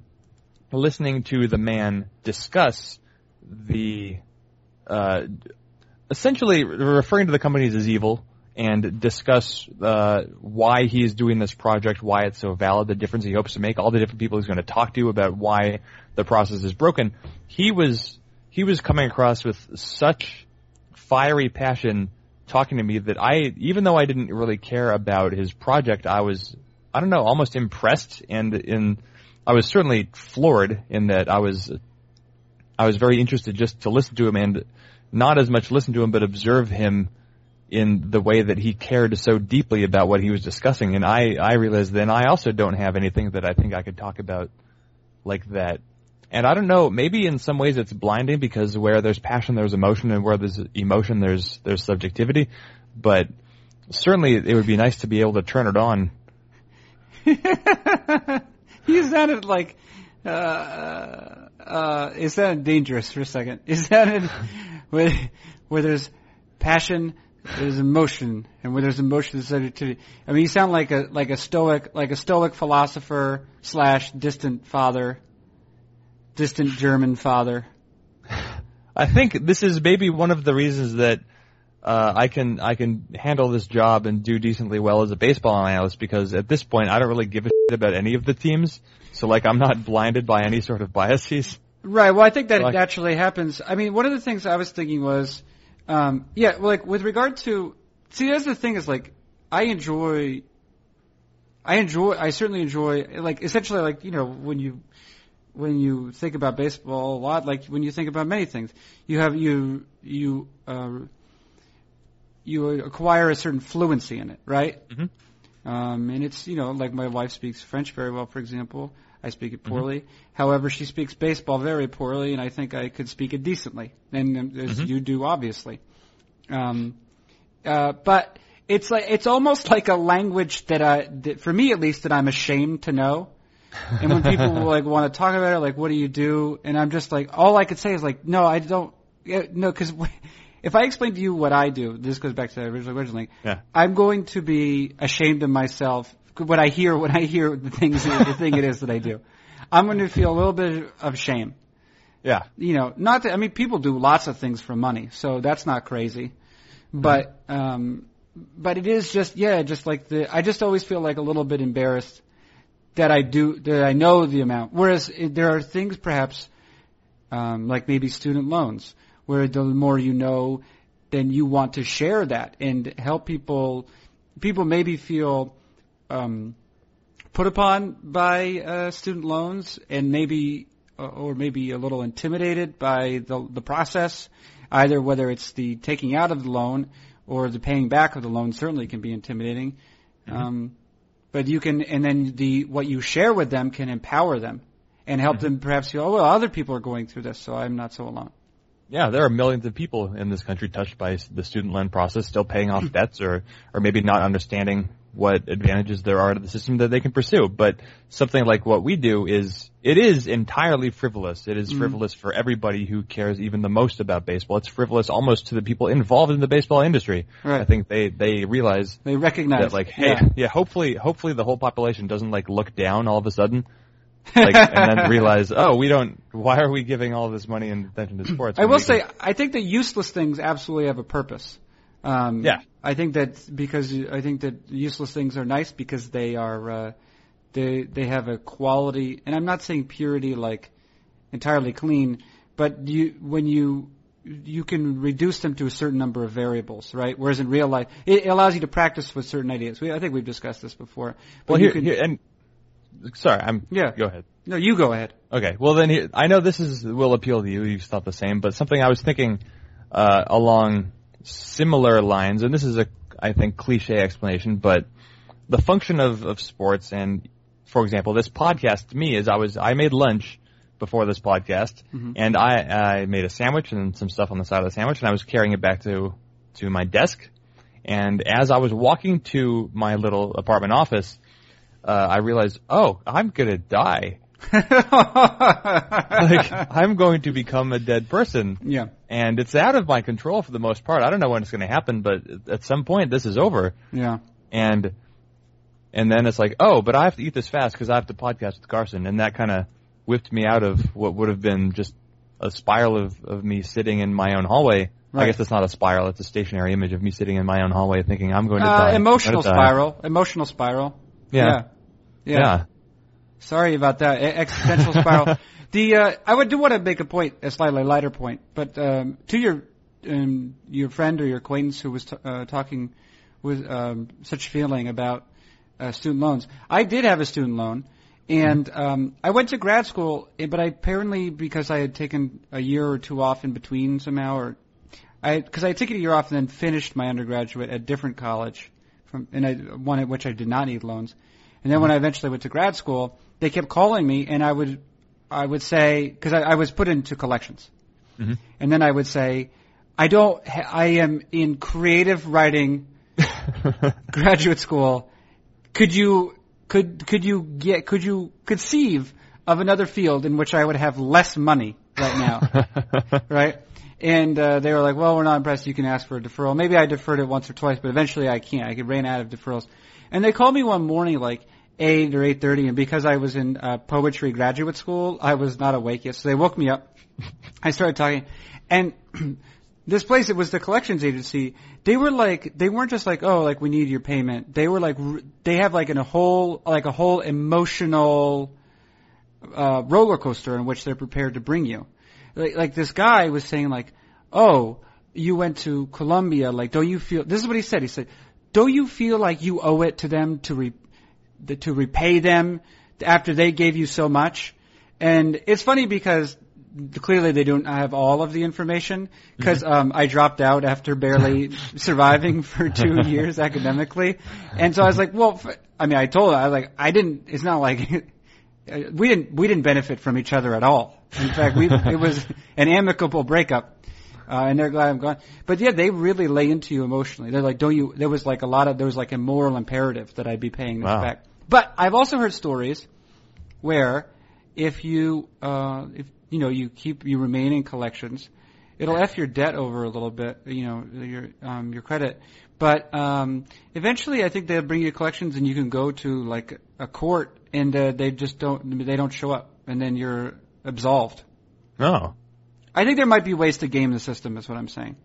listening to the man discuss the uh, essentially referring to the companies as evil and discuss uh, why he is doing this project, why it's so valid, the difference he hopes to make, all the different people he's going to talk to about why the process is broken. He was he was coming across with such fiery passion talking to me that I even though I didn't really care about his project, I was I don't know, almost impressed and in I was certainly floored in that I was I was very interested just to listen to him and not as much listen to him, but observe him in the way that he cared so deeply about what he was discussing. And I, I realized then I also don't have anything that I think I could talk about like that. And I don't know, maybe in some ways it's blinding because where there's passion, there's emotion, and where there's emotion, there's, there's subjectivity. But certainly it would be nice to be able to turn it on. he sounded like, uh, uh, it sounded dangerous for a second. It sounded where, where there's passion, there's emotion, and where there's emotion, there's subjectivity. I mean, you sound like a like a stoic like a stoic philosopher slash distant father, distant German father. I think this is maybe one of the reasons that uh, I can I can handle this job and do decently well as a baseball analyst because at this point I don't really give a shit about any of the teams. So like I'm not blinded by any sort of biases. Right. Well, I think that Like- naturally happens. I mean, one of the things I was thinking was, um, yeah, well, like with regard to, see, that's the thing is like, I enjoy, I enjoy, I certainly enjoy, like, essentially, like, you know, when you, when you think about baseball a lot, like when you think about many things, you have you you uh, you acquire a certain fluency in it, right? Mhm. Um, and it's you know like my wife speaks French very well, for example. I speak it poorly. However, she speaks baseball very poorly, and I think I could speak it decently, and as Mhm. you do, obviously. Um, uh, but it's like it's almost like a language that I, that for me at least, that I'm ashamed to know. And when people like want to talk about it, like, what do you do? And I'm just like, all I could say is like, no, I don't. Yeah, no, because if I explain to you what I do, this goes back to the original originally. Yeah. I'm going to be ashamed of myself when I hear when I hear the things the thing it is that I do. I'm going to feel a little bit of shame. Yeah. You know, not that I mean people do lots of things for money, so that's not crazy. But um but it is just yeah, just like the I just always feel like a little bit embarrassed that I do that I know the amount. Whereas there are things perhaps um like maybe student loans where the more you know then you want to share that and help people people maybe feel um put upon by uh, student loans and maybe uh, or maybe a little intimidated by the the process either whether it's the taking out of the loan or the paying back of the loan certainly can be intimidating. Um but you can and then the what you share with them can empower them and help them perhaps feel oh well other people are going through this so I'm not so alone. Yeah, there are millions of people in this country touched by the student loan process, still paying off debts, or or maybe not understanding what advantages there are to the system that they can pursue. But something like what we do is it is entirely frivolous. It is mm-hmm. frivolous for everybody who cares even the most about baseball. It's frivolous almost to the people involved in the baseball industry. Right. I think they they realize they recognize that like hey yeah. yeah. hopefully hopefully the whole population doesn't like look down all of a sudden. like, and then realize, oh, we don't. Why are we giving all this money and attention to sports? I will we say, I think that useless things absolutely have a purpose. Um, Yeah. I think that because I think that useless things are nice because they are uh, they they have a quality, and I'm not saying purity like entirely clean, but you when you you can reduce them to a certain number of variables, right? Whereas in real life, it allows you to practice with certain ideas. We, I think we've discussed this before. But Well, here, can, here, and sorry, I'm. Yeah. Go ahead. no, you go ahead. Okay. Well, then here, I know this is will appeal to you. You've thought the same, but something I was thinking uh, along similar lines, and this is a I think cliche explanation, but the function of of sports and, for example, this podcast to me is I was I made lunch before this podcast, and I I made a sandwich and some stuff on the side of the sandwich, and I was carrying it back to to my desk. And as I was walking to my little apartment office, uh, I realized, oh, I'm gonna die. Like I'm going to become a dead person. Yeah. And it's out of my control for the most part. I don't know when it's going to happen, but at some point this is over. Yeah. And and then it's like, oh, but I have to eat this fast because I have to podcast with Carson, and that kind of whipped me out of what would have been just a spiral of of me sitting in my own hallway. I guess it's not a spiral; it's a stationary image of me sitting in my own hallway, thinking I'm going to Uh, die. Emotional gonna die. spiral. Emotional spiral. Yeah. Yeah. Yeah. Yeah. Sorry about that. Existential spiral. The uh, I would do want to make a point, a slightly lighter point, but um, to your um, your friend or your acquaintance who was t- uh, talking with um, such feeling about uh, student loans. I did have a student loan, and um, I went to grad school, eh, but I apparently because I had taken a year or two off in between somehow, or I because I took a year off and then finished my undergraduate at a different college, from and I one at which I did not need loans. And then when I eventually went to grad school, they kept calling me, and I would, I would say, because I, I was put into collections, Mhm. and then I would say, I don't, ha- I am in creative writing graduate school. Could you, could, could you get, could you conceive of another field in which I would have less money right now? right? And uh, they were like, "Well, we're not impressed. You can ask for a deferral." Maybe I deferred it once or twice, but eventually I can't. I ran out of deferrals. And they called me one morning, like eight or eight thirty, and because I was in uh, poetry graduate school, I was not awake yet. So they woke me up. I started talking, and this place, it was the collections agency. They were like, they weren't just like, oh, like we need your payment. They were like they have like a whole, like a whole emotional uh, roller coaster in which they're prepared to bring you. Like, like this guy was saying like, oh, you went to Columbia, like, don't you feel, this is what he said, he said, don't you feel like you owe it to them to re, the- to repay them after they gave you so much? And it's funny because clearly they don't have all of the information because um, I dropped out after barely surviving for two years academically, and so I was like, well, f- I mean, I told her I was like, I didn't. It's not like we didn't we didn't benefit from each other at all. In fact, we it was an amicable breakup. Uh, and they're glad I'm gone. But yeah, they really lay into you emotionally. They're like, don't you, there was like a lot of, there was like a moral imperative that I'd be paying this Wow. back. But I've also heard stories where if you, uh, if, you know, you keep, you remain in collections, it'll F your debt over a little bit, you know, your, um, your credit. But, um, eventually I think they'll bring you collections and you can go to like a court and, uh, they just don't, they don't show up and then you're absolved. oh, I think there might be ways to game the system is what I'm saying.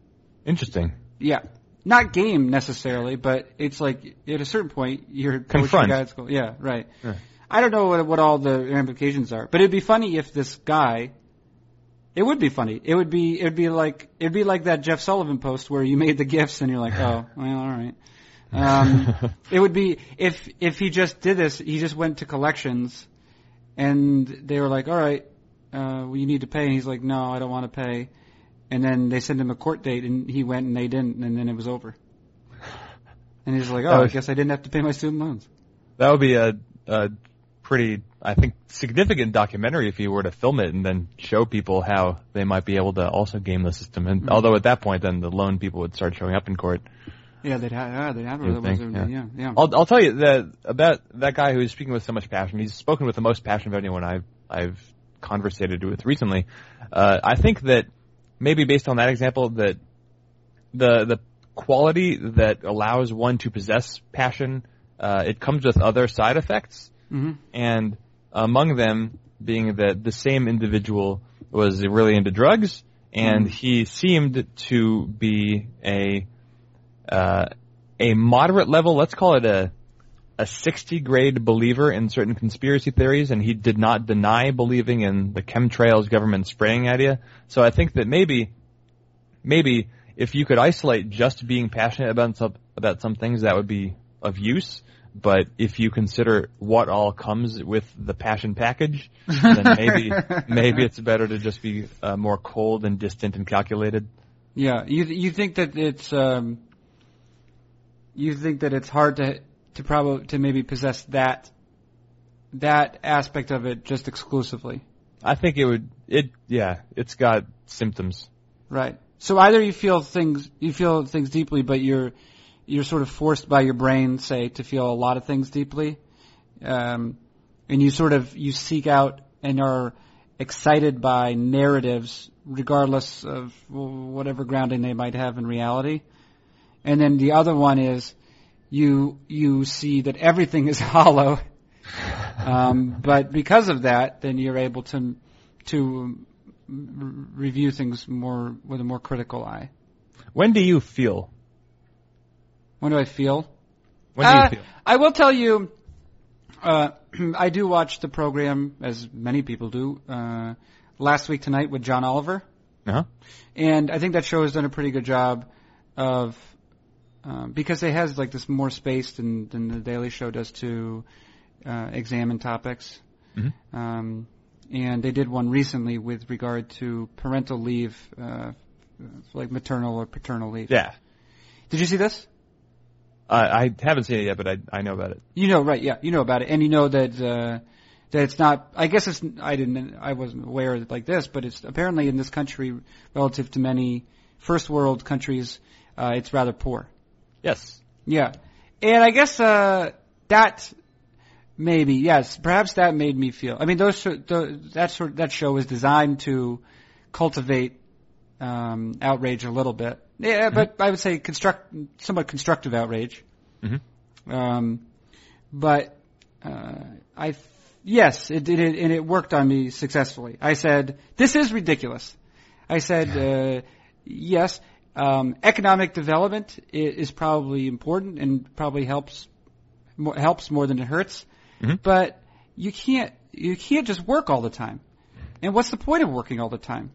interesting. Yeah. Not game necessarily, but it's like at a certain point you're Confront. guy at school. Yeah, right. Yeah. I don't know what, what all the ramifications are, but it'd be funny if this guy. It would be funny. It would be. It'd be like. It'd be like that Jeff Sullivan post where you made the gifts and you're like, oh, well, all right. Um, it would be if if he just did this. He just went to collections, and they were like, all right, uh, well, you need to pay. And he's like, no, I don't want to pay. And then they sent him a court date, and he went and they didn't, and then it was over. And he's like, oh, That I guess I didn't have to pay my student loans. That would be a, a pretty, I think, significant documentary if you were to film it and then show people how they might be able to also game the system. And Mhm. although at that point, then the loan people would start showing up in court. Yeah, they'd have. Yeah, they'd have. Was, think, yeah, yeah. yeah, yeah. I'll, I'll tell you that about that guy who is speaking with so much passion. He's spoken with the most passion of anyone I've I've conversated with recently. Uh, I think that maybe based on that example, that the the quality that allows one to possess passion, uh, it comes with other side effects, hmm and among them being that the same individual was really into drugs, and Mm. he seemed to be a uh, a moderate level, let's call it a a 60 grade believer in certain conspiracy theories, and he did not deny believing in the chemtrails government spraying idea. So I think that maybe, maybe if you could isolate just being passionate about some, about some things, that would be of use. But if you consider what all comes with the passion package, then maybe maybe it's better to just be uh, more cold and distant and calculated. Yeah, you you think that it's um, you think that it's hard to to probably to maybe possess that that aspect of it just exclusively, I think it would it yeah, it's got symptoms. right? So either you feel things you feel things deeply, but you're you're sort of forced by your brain, say, to feel a lot of things deeply, um, and you sort of you seek out and are excited by narratives, regardless of whatever grounding they might have in reality. And then the other one is you you see that everything is hollow, um, but because of that, then you're able to to review things more with a more critical eye. When do you feel? When do I feel? When do Uh, you feel? I will tell you, uh, I do watch the program, as many people do, uh, last week tonight with John Oliver. Uh-huh. And I think that show has done a pretty good job of, um, because it has like this more space than, than the Daily Show does to uh, examine topics. Mhm. Um, and they did one recently with regard to parental leave, uh, like maternal or paternal leave. Yeah. Did you see this? I I haven't seen it yet, but I I know about it. You know, right? Yeah, you know about it, and you know that uh, that it's not. I guess it's. I didn't. I wasn't aware of it like this, but it's apparently in this country, relative to many first world countries, uh, it's rather poor. Yes. Yeah, and I guess uh, that maybe yes, perhaps that made me feel. I mean, those tho- that sort that show was designed to cultivate um, outrage a little bit. Yeah, but I would say construct somewhat constructive outrage. Mhm. Um, but uh, I yes, it did it, and it worked on me successfully. I said, "This is ridiculous." I said, uh, "Yes, um, economic development i- is probably important and probably helps more, helps more than it hurts, Mhm. but you can't you can't just work all the time. And what's the point of working all the time?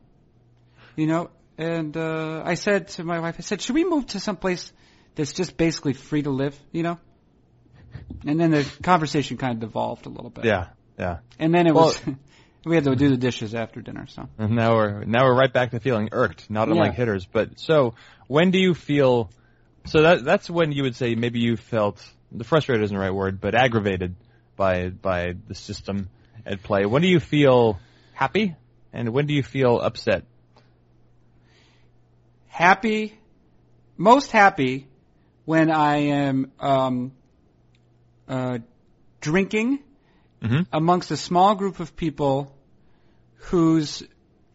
You know." And uh, I said to my wife, I said, "Should we move to some place that's just basically free to live?" You know. And then the conversation kind of devolved a little bit. Yeah. Yeah. And then it Well- was we had to do the dishes after dinner. So And now we're now we're right back to feeling irked, not unlike Yeah. hitters. But so when do you feel? So that that's when you would say maybe you felt the frustrated isn't the right word, but aggravated by by the system at play. When do you feel happy, and when do you feel upset? happy, most happy when I am um, uh, drinking Mm-hmm. amongst a small group of people whose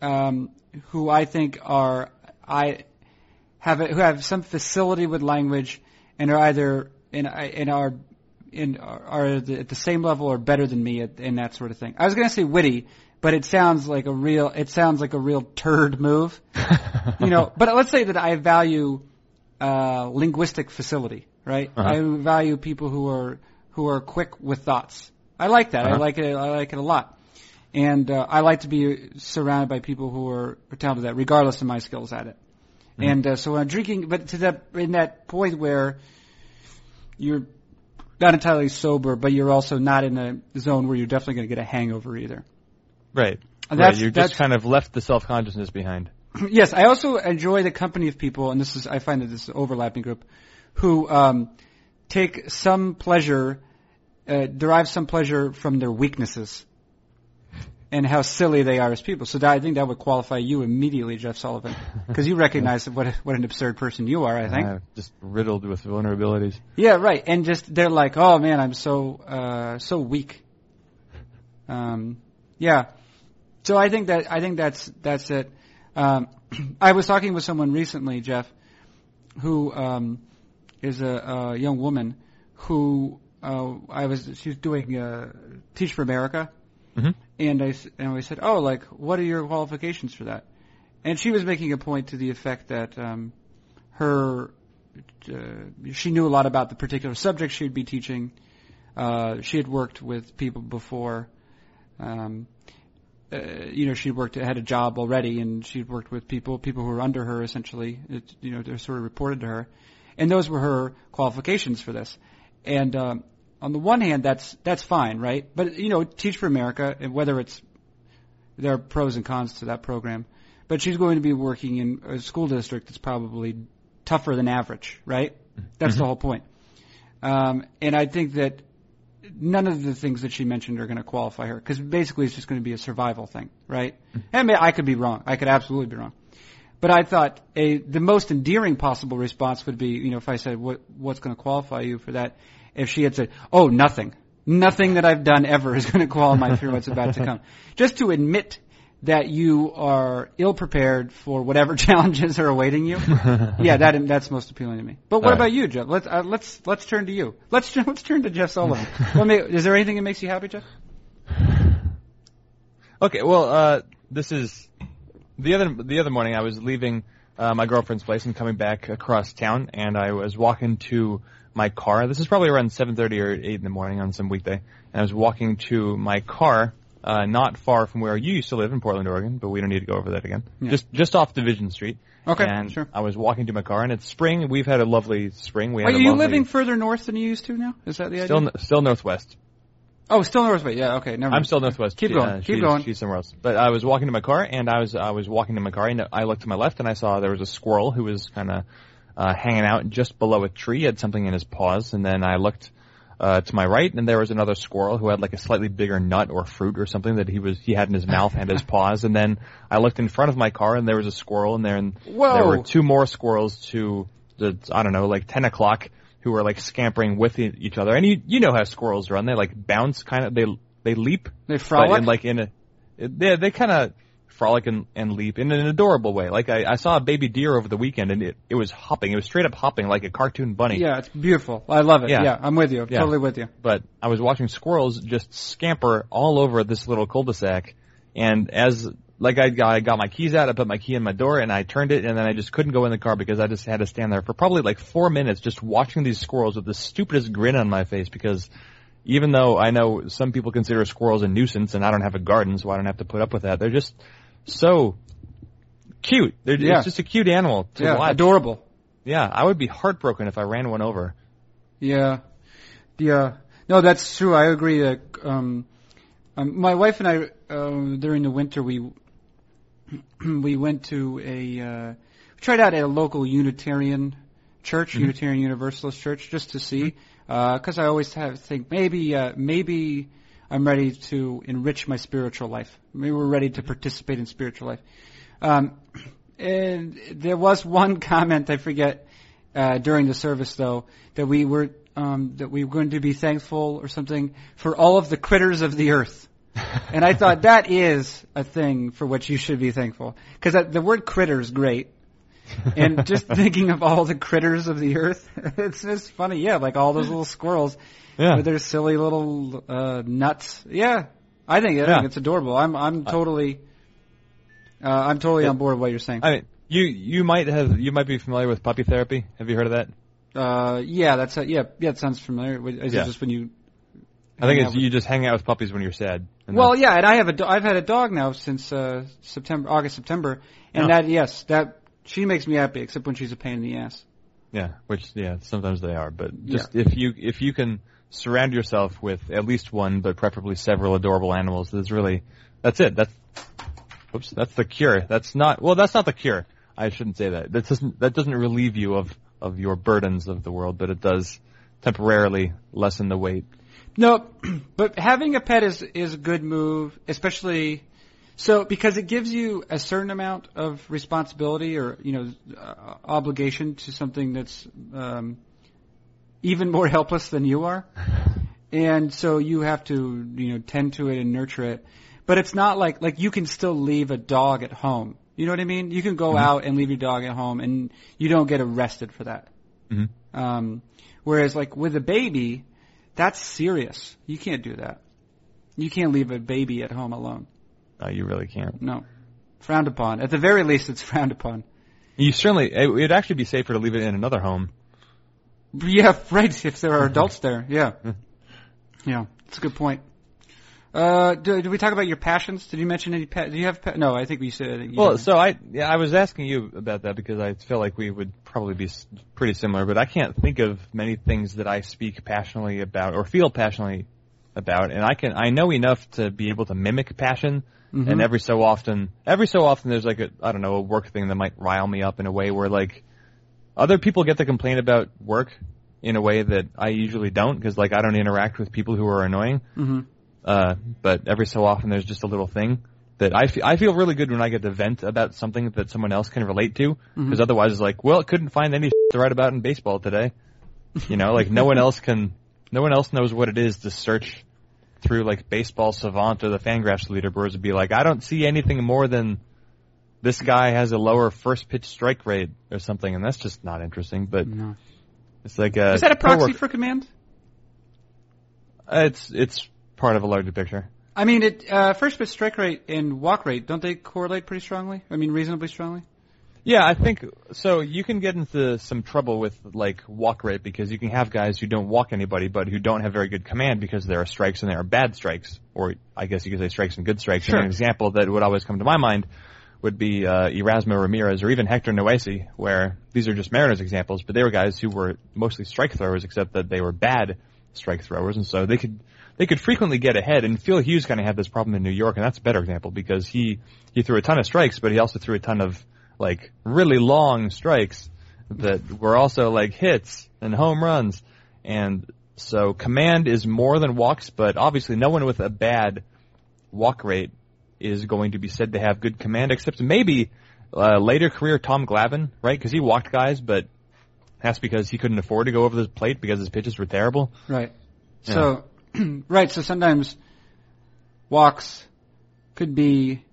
um, who I think are I have a, who have some facility with language and are either in in are in are at the, at the same level or better than me at, in that sort of thing. I was going to say witty, but it sounds like a real it sounds like a real turd move, you know. But let's say that I value uh, linguistic facility, right? Uh-huh. I value people who are who are quick with thoughts. I like that. I Uh-huh. like it. I like it a lot. And uh, I like to be surrounded by people who are, are talented at that, regardless of my skills at it. Mhm. And uh, so when I'm drinking, but to that in that point where you're not entirely sober, but you're also not in a zone where you're definitely going to get a hangover either. Right. And right. You that's- just kind of left the self consciousness behind. yes, I also enjoy the company of people, and this is I find that this is an overlapping group, who um, take some pleasure, uh, derive some pleasure from their weaknesses, and how silly they are as people. So that, I think that would qualify you immediately, Jeff Sullivan, because you recognize what what an absurd person you are. I think. Uh, just riddled with vulnerabilities. Yeah, right. And just they're like, oh man, I'm so uh, so weak. Um, yeah. So I think that I think that's that's it. Um, I was talking with someone recently, Jeff, who um, is a, a young woman who uh, I was she was doing uh, Teach for America, Mhm. and I and we said, oh, like what are your qualifications for that? And she was making a point to the effect that um, her uh, she knew a lot about the particular subject she'd be teaching. Uh, she had worked with people before. Um, uh, you know, she'd worked had a job already, and she'd worked with people, people who were under her essentially. It, you know, they're sort of reported to her, and those were her qualifications for this. And um, on the one hand, that's that's fine, right? But you know, Teach for America, and whether it's there are pros and cons to that program, but she's going to be working in a school district that's probably tougher than average, right? That's the Mhm. whole point. Um, and I think that none of the things that she mentioned are going to qualify her because basically it's just going to be a survival thing, right? And may- I could be wrong. I could absolutely be wrong. But I thought a the most endearing possible response would be, you know, if I said what what's going to qualify you for that, if she had said, "Oh, nothing, nothing that I've done ever is going to qualify for what's about to come," just to admit that you are ill prepared for whatever challenges are awaiting you. yeah, that that's most appealing to me. But what All right. about you, Jeff? Let's uh, let's let's turn to you. Let's let's turn to Jeff Sullivan. what ma- is there anything that makes you happy, Jeff? Okay, well, uh, this is the other the other morning. I was leaving uh, my girlfriend's place and coming back across town, and I was walking to my car. This is probably around 7:30 or 8 in the morning on some weekday, and I was walking to my car, uh, not far from where you used to live in Portland, Oregon, but we don't need to go over that again. Yeah. Just just off Division Street. Okay, and sure. I was walking to my car, and it's spring. We've had a lovely spring. We Are had you lovely, living further north than you used to now? Is that the still idea? still northwest. Oh, still northwest. Yeah. Okay. Never. I'm still northwest. Keep She- going. uh, Keep she's, going. She's somewhere else. But I was walking to my car, and I was I was walking to my car, and I looked to my left, and I saw there was a squirrel who was kind of uh, hanging out just below a tree. He had something in his paws, and then I looked uh, to my right, and there was another squirrel who had like a slightly bigger nut or fruit or something that he was he had in his mouth and his paws. And then I looked in front of my car, and there was a squirrel in there, and Whoa. there were two more squirrels to the I don't know like ten o'clock who were like scampering with each other. And you you know how squirrels run? They like bounce, kind of they they leap. They frolic. in like in a, they they kind of frolic and, and leap in an adorable way. Like I, I saw a baby deer over the weekend and it, it was hopping. It was straight up hopping like a cartoon bunny. yeah, it's beautiful. I love it. Yeah. Yeah, I'm with you. Yeah. Totally with you. But I was watching squirrels just scamper all over this little cul-de-sac, and as like I got, I got my keys out, I put my key in my door, and I turned it, and then I just couldn't go in the car because I just had to stand there for probably like four minutes just watching these squirrels with the stupidest grin on my face because even though I know some people consider squirrels a nuisance, and I don't have a garden, so I don't have to put up with that, they're just so cute. They're, Yeah. It's just a cute animal to yeah, watch. adorable. Yeah, I would be heartbroken if I ran one over. Yeah, yeah. No, that's true. I agree. That um, um, my wife and I um, during the winter we we went to a uh, we tried out at a local Unitarian church, Mm-hmm. Unitarian Universalist church, just to see because I always have think maybe uh, maybe I'm ready to enrich my spiritual life. Maybe we're ready to participate in spiritual life. Um, and there was one comment I forget uh, during the service though that we were um, that we were going to be thankful or something for all of the critters of the earth. and I thought that is a thing for which you should be thankful because the word critter is great. and just thinking of all the critters of the earth, it's just funny. Yeah, like all those little squirrels Yeah. with their silly little uh, nuts. Yeah, I think I Yeah. think it's adorable. I'm I'm totally uh, I'm totally on board with what you're saying. I mean, you you might have you might be familiar with puppy therapy. Have you heard of that? Uh, yeah, that's a, yeah, yeah. It sounds familiar. Is Yeah. it just when you? I think it's with- you just hang out with puppies when you're sad. Well, yeah, and I have a do- I've had a dog now since uh, September, August, September, and Yeah. that yes, that she makes me happy, except when she's a pain in the ass. yeah, which yeah, sometimes they are. But just if you if you can surround yourself with at least one, but preferably several adorable animals, that's really that's it. That's oops, that's the cure. That's not well, that's not the cure. I shouldn't say that. That doesn't that doesn't relieve you of of your burdens of the world, but it does temporarily lessen the weight. No, but having a pet is is a good move, especially so because it gives you a certain amount of responsibility or you know uh, obligation to something that's um, even more helpless than you are, and so you have to you know tend to it and nurture it. But it's not like like you can still leave a dog at home. You know what I mean? You can go out and leave your dog at home, and you don't get arrested for that. Mhm. Um, whereas like with a baby, that's serious. You can't do that. You can't leave a baby at home alone. Uh, you really can't. No. Frowned upon. At the very least, it's frowned upon. You certainly it would actually be safer to leave it in another home. Yeah, right. If there are adults there, yeah. Yeah, it's a good point. Uh, did, did we talk about your passions? Did you mention any pet? Do you have pet? No, I think we said. You Well, didn't. so I yeah, I was asking you about that because I feel like we would probably be s- pretty similar, but I can't think of many things that I speak passionately about or feel passionately about, and I can I know enough to be able to mimic passion. Mhm. And every so often, every so often, there's like a I don't know a work thing that might rile me up in a way where like other people get to complain about work in a way that I usually don't because like I don't interact with people who are annoying. Mhm. Uh, but every so often there's just a little thing that I feel, I feel really good when I get to vent about something that someone else can relate to, Mm-hmm. because otherwise it's like, well, it couldn't find any to write about in baseball today. You know, like no one else can, no one else knows what it is to search through like baseball savant or the Fangraphs leaderboards and be like, I don't see anything more than this guy has a lower first pitch strike rate or something, and that's just not interesting. But No. it's like a Is that a proxy coworker- for command? Uh, It's it's part of a larger picture. I mean, it uh, first pitch strike rate and walk rate don't they correlate pretty strongly? I mean, reasonably strongly. Yeah, I think so. You can get into some trouble with like walk rate because you can have guys who don't walk anybody, but who don't have very good command because there are strikes and there are bad strikes, or I guess you could say strikes and good strikes. Sure. And an example that would always come to my mind would be uh, Erasmo Ramirez or even Hector Noesi, where these are just Mariners examples, but they were guys who were mostly strike throwers, except that they were bad strike throwers, and so they could they could frequently get ahead. And Phil Hughes kind of had this problem in New York, and that's a better example because he he threw a ton of strikes, but he also threw a ton of like really long strikes that were also like hits and home runs, and so command is more than walks, but obviously no one with a bad walk rate is going to be said to have good command, except maybe uh, later career Tom Glavine, right? Because he walked guys, but that's because he couldn't afford to go over the plate because his pitches were terrible. Right. So, right. So sometimes walks could be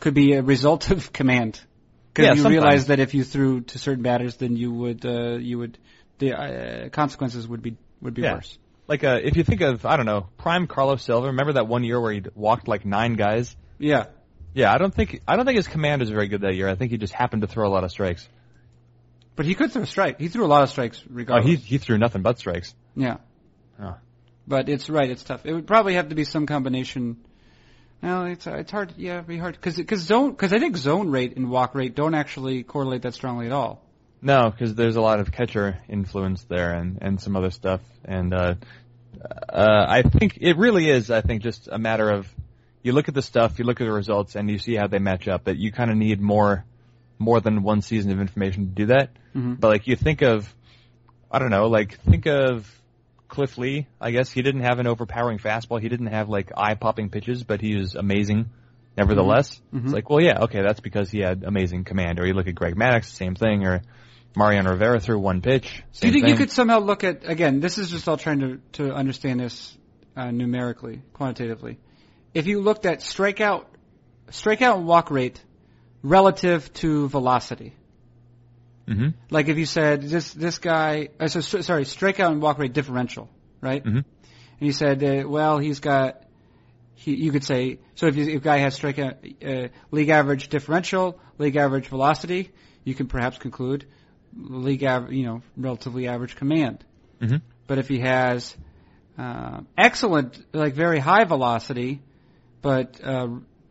could be a result of command because Yeah, you sometimes. realize that if you threw to certain batters, then you would uh, you would the uh, consequences would be would be Yeah. worse. Like uh, if you think of I don't know prime Carlos Silva, remember that one year where he walked like nine guys? Yeah. Yeah, I don't think I don't think his command was very good that year. I think he just happened to throw a lot of strikes. But he could throw a strike. He threw a lot of strikes Oh, regardless. he he threw nothing but strikes. yeah. Oh. But it's right. It's tough. It would probably have to be some combination. No, it's it's hard. Yeah, it'd be hard because because zone because I think zone rate and walk rate don't actually correlate that strongly at all. No, because there's a lot of catcher influence there and and some other stuff. And uh, uh, I think it really is. I think just a matter of you look at the stuff, you look at the results, and you see how they match up. But you kind of need more more than one season of information to do that. Mhm. But like you think of, I don't know, like think of Cliff Lee. I guess he didn't have an overpowering fastball. He didn't have like eye popping pitches, but he was amazing. Nevertheless, Mhm. it's like, well, yeah, okay, that's because he had amazing command. Or you look at Greg Maddux, same thing. Or Mariano Rivera threw one pitch. Do you think you could somehow look at again? This is just all trying to to understand this uh, numerically, quantitatively. If you looked at strikeout, strikeout and walk rate relative to velocity, Mhm. like if you said this this guy, uh, so sorry, strikeout and walk rate differential, right? Mhm. And you said, uh, well, he's got. He, you could say so if, you, if a guy has strikeout uh, league average differential, league average velocity, you can perhaps conclude league average, you know, relatively average command. Mhm. But if he has uh, excellent, like very high velocity, but uh,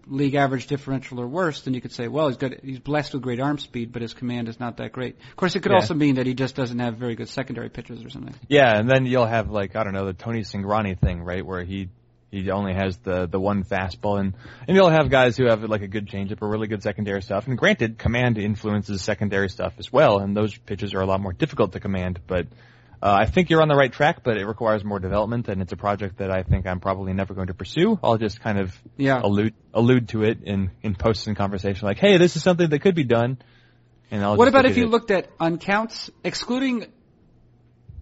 league average differential or worse, then you could say, well, he's got he's blessed with great arm speed, but his command is not that great. Of course, it could Yeah. also mean that he just doesn't have very good secondary pitches or something. Yeah, and then you'll have like I don't know the Tony Singrani thing, right, where he he only has the the one fastball, and and you'll have guys who have like a good changeup or really good secondary stuff. And granted, command influences secondary stuff as well, and those pitches are a lot more difficult to command. But uh, I think you're on the right track, but it requires more development, and it's a project that I think I'm probably never going to pursue. I'll just kind of Yeah. allude allude to it in in posts and conversation, like, hey, this is something that could be done. And I'll What just about if you it. looked at uncounts, excluding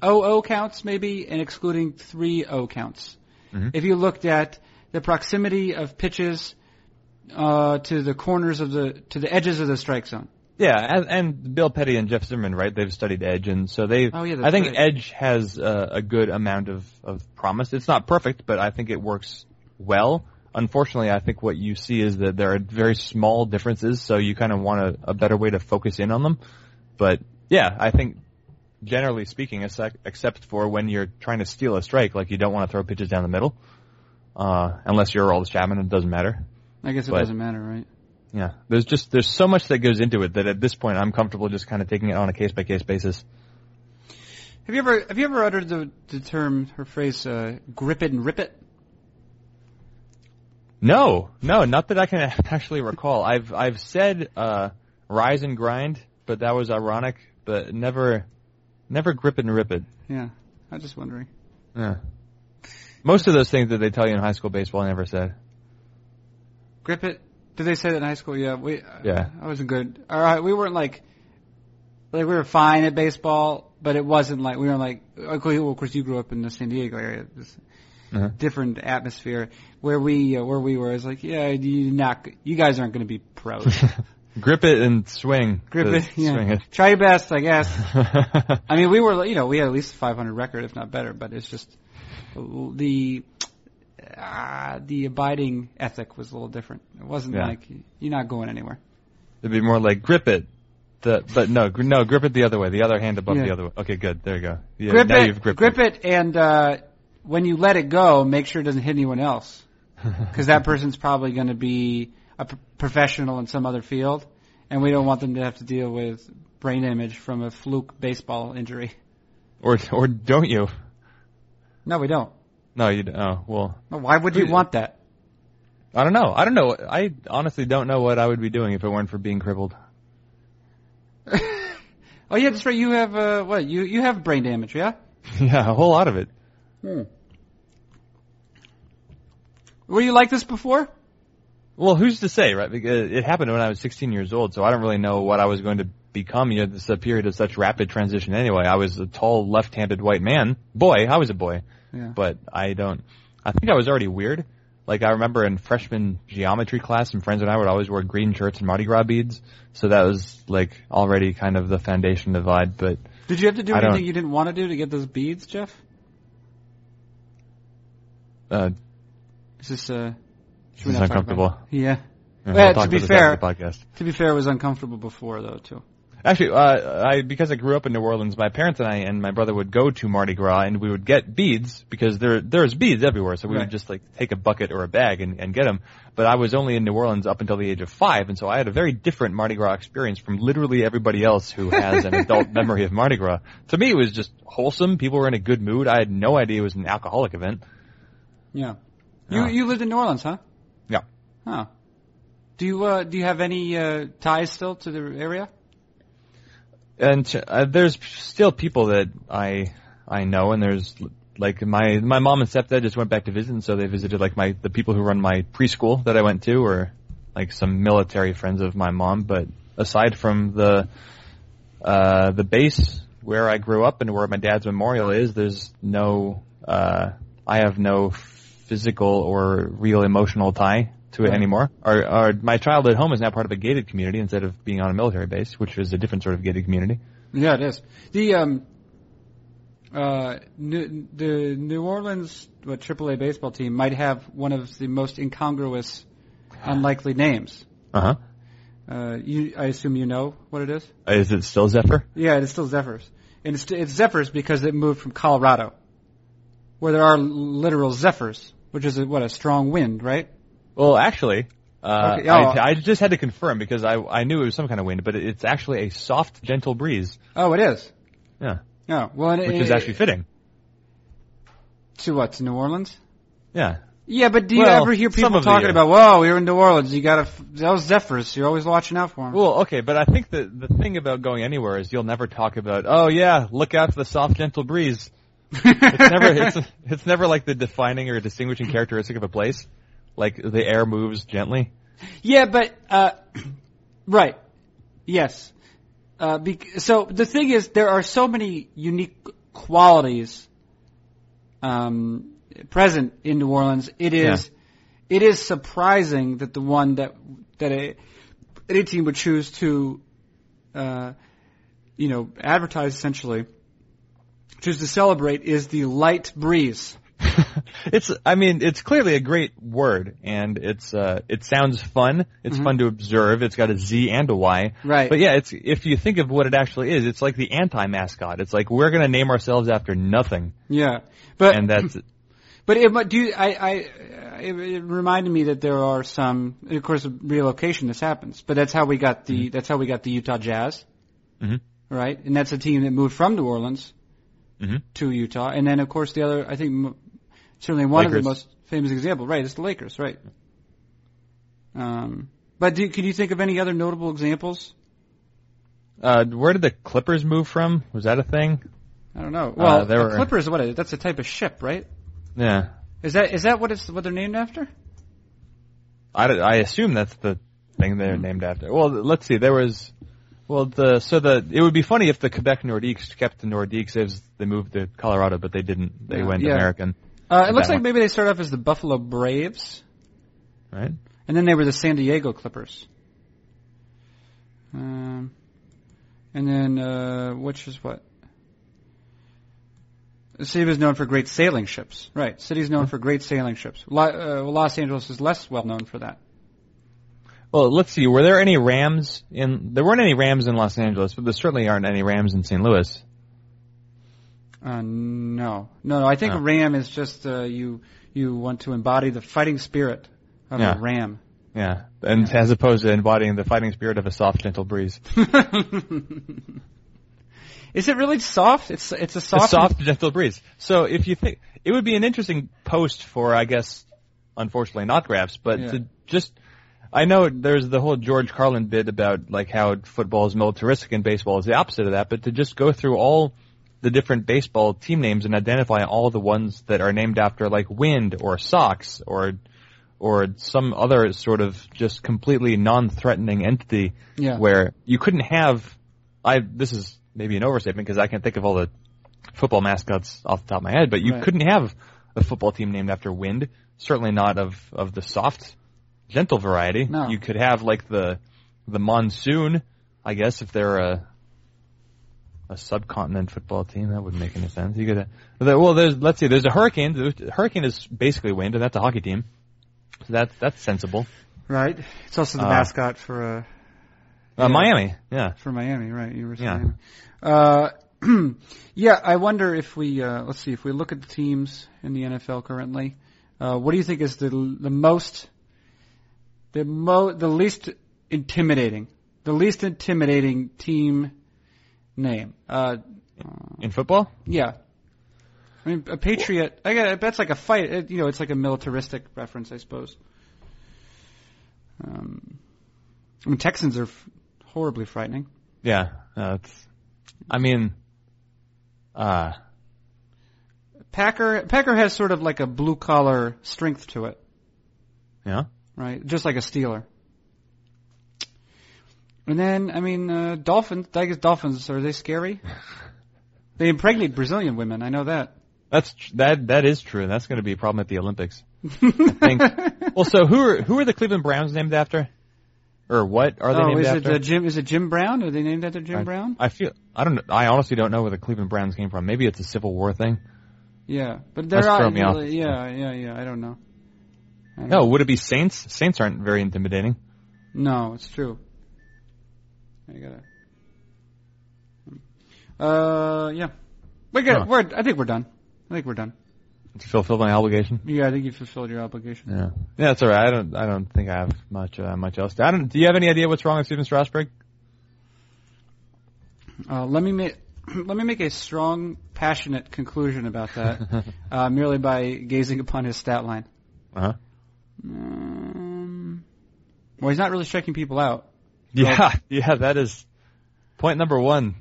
OO counts maybe, and excluding three O counts? Mhm. If you looked at the proximity of pitches uh, to the corners of the to the edges of the strike zone. Yeah, and, and Bill Petti and Jeff Zimmerman, right? They've studied Edge, and so they. Oh, yeah, I think right. Edge has uh, a good amount of of promise. It's not perfect, but I think it works well. Unfortunately, I think what you see is that there are very small differences, so you kind of want a, a better way to focus in on them. But yeah, I think generally speaking, except for when you're trying to steal a strike, like you don't want to throw pitches down the middle, uh, unless you're Earl Chapman, it doesn't matter. I guess it But- doesn't matter, right? Yeah, there's just there's so much that goes into it that at this point I'm comfortable just kind of taking it on a case by case basis. Have you ever have you ever uttered the the term or phrase uh, "grip it and rip it"? No, no, not that I can actually recall. I've I've said uh, rise and grind, but that was ironic. But never, never grip it and rip it. Yeah, I'm just wondering. Yeah. Most of those things that they tell you in high school baseball, I never said. Grip it. Did they say that in high school? Yeah, we. Yeah. I wasn't good. All right, we weren't like, like we were fine at baseball, but it wasn't like we weren't like. Course, well, of course, you grew up in the San Diego area. This Uh-huh. different atmosphere where we uh, where we were. It's like, yeah, you not you guys aren't going to be pros. Grip it and swing. Grip it. Yeah. Swing it. Try your best, I guess. I mean, we were, you know, we had at least a 500 record, if not better. But it's just the uh, the abiding ethic was a little different. It wasn't Yeah. like you're not going anywhere. It'd be more like grip it. The, but no, gr- no, grip it the other way. The other hand above Yeah. the other way. Okay, good. There you go. Yeah, grip now it, you've gripped grip it, and uh, when you let it go, make sure it doesn't hit anyone else, because that person's probably going to be a p- professional in some other field, and we don't want them to have to deal with brain damage from a fluke baseball injury. Or or don't you? No, we don't. No, you. d- Oh well. Well, Why would you want that? I don't know. I don't know. I honestly don't know what I would be doing if it weren't for being crippled. oh yeah, that's right. You have uh, what? You you have brain damage, yeah? yeah, a whole lot of it. Were you like this before? Well, who's to say, right? Because it happened when I was 16 years old, so I don't really know what I was going to become. You know, this is a period of such rapid transition anyway. I was a tall, left-handed white man. Boy, I was a boy. Yeah. But I don't, I think I was already weird. Like I remember in freshman geometry class, some friends and I would always wear green shirts and Mardi Gras beads. So that was like already kind of the foundation divide, but Did you have to do I anything don't- you didn't want to do to get those beads, Jeff? uh, Is this uh? Should This we is about uncomfortable. it? Yeah. we'll Well, to be fair- podcast. To be fair, it was uncomfortable before though too. Actually, uh, I because I grew up in New Orleans, my parents and I and my brother would go to Mardi Gras and we would get beads because there there's beads everywhere. So we Right. would just like take a bucket or a bag and, and get them. But I was only in New Orleans up until the age of five, and so I had a very different Mardi Gras experience from literally everybody else who has an adult memory of Mardi Gras. To me, it was just wholesome. People were in a good mood. I had no idea it was an alcoholic event. Yeah. You Yeah. you lived in New Orleans, huh? Huh. Do you uh do you have any uh ties still to the area? and uh, there's still people that I I know, and there's like my my mom and stepdad just went back to visit, and so they visited like my the people who run my preschool that I went to, or like some military friends of my mom. But aside from the uh, the base where I grew up and where my dad's memorial is, there's no uh, I have no physical or real emotional tie to it Right. anymore. Our, our my childhood home is now part of a gated community instead of being on a military base, which is a different sort of gated community. Yeah, it is. The um uh New, the New Orleans what AAA baseball team might have one of the most incongruous, unlikely names. Uh huh. Uh, you, I assume you know what it is. Is it still Zephyr? Yeah, it is still Zephyrs, and it's it's Zephyrs because it moved from Colorado, where there are literal zephyrs, which is a, what a strong wind, right? Well, actually, uh, Okay, oh. I, I just had to confirm because I I knew it was some kind of wind, but it's actually a soft, gentle breeze. Oh, it is. Yeah, Oh, well, and which it, is actually fitting. to what to New Orleans. Yeah. Yeah, but do you Well, ever hear people the talking about, "Whoa, we were in New Orleans. You got to was zephyrs. You're always watching out for them." Well, okay, but I think the the thing about going anywhere is you'll never talk about, oh yeah, look out for the soft, gentle breeze. It's never it's it's never like the defining or distinguishing characteristic of a place. Like the air moves gently. Yeah, but uh, right, yes. Uh, bec- so the thing is, there are so many unique qualities um, present in New Orleans. It is it is surprising that the one that that a any team would choose to, uh, you know, advertise essentially, choose to celebrate is the light breeze. it's I mean it's clearly a great word and it's uh it sounds fun. It's fun to observe. It's got a Z and a Y. Mm-hmm. Right. But yeah, it's if you think of what it actually is, it's like the anti mascot. It's like we're gonna name ourselves after nothing. Yeah, but And that's But it might do. You, I, I, it, it reminded me that there are some. Of course, relocation this happens, but that's how we got the. That's how we got the Utah Jazz, Mhm. right? And that's a team that moved from New Orleans Mhm. to Utah, and then of course the other. I think certainly one of the most famous example, right? it's the Lakers, right? Um, but do, can you think of any other notable examples? uh where did the Clippers move from? Was that a thing? I don't know. Well, there a were- Clippers, what? That's a type of ship, right? Yeah. Is that is that what it's what they're named after? I, I assume that's the thing they're named after. Well, let's see. There was, well, the so the it would be funny if the Quebec Nordiques kept the Nordiques as they moved to Colorado, but they didn't. They Yeah. went Yeah. American, Uh, it looks like one. maybe they started off as the Buffalo Braves, right? and then they were the San Diego Clippers. Um, and then uh, which is what? The city was known for great sailing ships. Right, city's known for great sailing ships. Lo- uh, Los Angeles is less well known for that. Well, let's see. Were there any Rams in? There weren't any Rams in Los Angeles, but there certainly aren't any Rams in St. Louis. Uh, no, no, no. I think Oh. ram is just uh, you you want to embody the fighting spirit of Yeah. a ram. Yeah, and as opposed to embodying the fighting spirit of a soft, gentle breeze. is it really soft? It's it's a soft. a soft, gentle breeze. So if you think it would be an interesting post for, I guess, unfortunately NotGraphs, but Yeah. to just, I know there's the whole George Carlin bit about like how football is militaristic and baseball is the opposite of that, but to just go through all the different baseball team names and identify all the ones that are named after like wind or socks or or some other sort of just completely non-threatening entity Yeah. where you couldn't have I this is maybe an overstatement because I can't think of all the football mascots off the top of my head, but you Right. couldn't have a football team named after wind, certainly not of of the soft gentle variety. No. You could have like the the monsoon, I guess if they're a a subcontinent football team, that wouldn't make any sense. You could, well, there's let's see, there's a hurricane. The hurricane is basically wind, and that's a hockey team. So that's that's sensible. Right. It's also the Uh, mascot for uh, Uh, Yeah. Miami, yeah. for Miami, right? You were Yeah. saying. Uh, yeah. I wonder if we uh, let's see if we look at the teams in the NFL currently. Uh, what do you think is the the most the mo the least intimidating the least intimidating team name? Uh, In football, yeah. I mean, a patriot. I got. That's like a fight. It, you know, it's like a militaristic reference, I suppose. Um, I mean, Texans are f- horribly frightening. yeah. It's, I mean, uh, Packer. Packer has sort of like a blue collar strength to it, yeah. right? Just like a Steeler. And then, I mean, uh, Dolphins. I guess Dolphins are they scary? they impregnate Brazilian women. I know that. That's tr- that that is true, and that's going to be a problem at the Olympics. I think. well, so who are who are the Cleveland Browns named after, or what are they oh, named is after? it uh, Jim? Is it Jim Brown? Are they named after Jim I- Brown? I feel I don't. I honestly don't know where the Cleveland Browns came from. Maybe it's a Civil War thing. Yeah, but they're That's me off. Yeah, yeah, yeah. I don't know. I don't No, know. would it be Saints? Saints aren't very intimidating. no, it's true. I gotta. Uh, yeah. We got. Huh. We're. I think we're done. I think we're done. To fulfill my obligation. Yeah, I think you fulfilled your obligation. Yeah, yeah, that's all right. I don't, I don't think I have much, uh, much else. I don't. Do you have any idea what's wrong with Stephen Strasburg? Uh, let me make. Let me make a strong, passionate conclusion about that, uh, merely by gazing upon his stat line. Uh huh. Um, well, he's not really striking people out Yeah, yeah, that is point number one.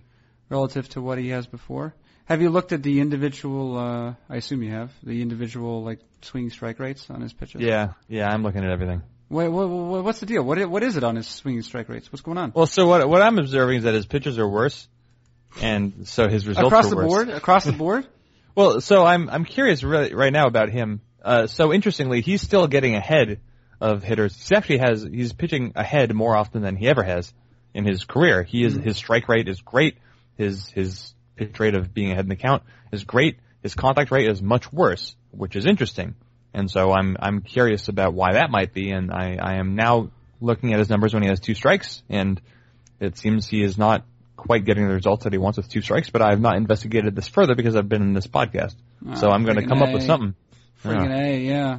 relative to what he has before. Have you looked at the individual? Uh, I assume you have the individual like swing strike rates on his pitches. Yeah, yeah, I'm looking at everything. Wait, what, what, what's the deal? What what is it on his swinging strike rates? What's going on? Well, so what what I'm observing is that his pitches are worse, and so his results Across the worse. board, across the board. Well, so I'm I'm curious really right now about him. Uh, so interestingly, he's still getting ahead of hitters. He actually has he's pitching ahead more often than he ever has in his career. He is mm-hmm. his strike rate is great. His his pitch rate of being ahead in the count is great. His contact rate is much worse, which is interesting. And so I'm I'm curious about why that might be. And I I am now looking at his numbers when he has two strikes, and it seems he is not quite getting the results that he wants with two strikes. But I have not investigated this further because I've been in this podcast. Ah, so Oh, I'm going to come up with A. something. Friggin' A, yeah.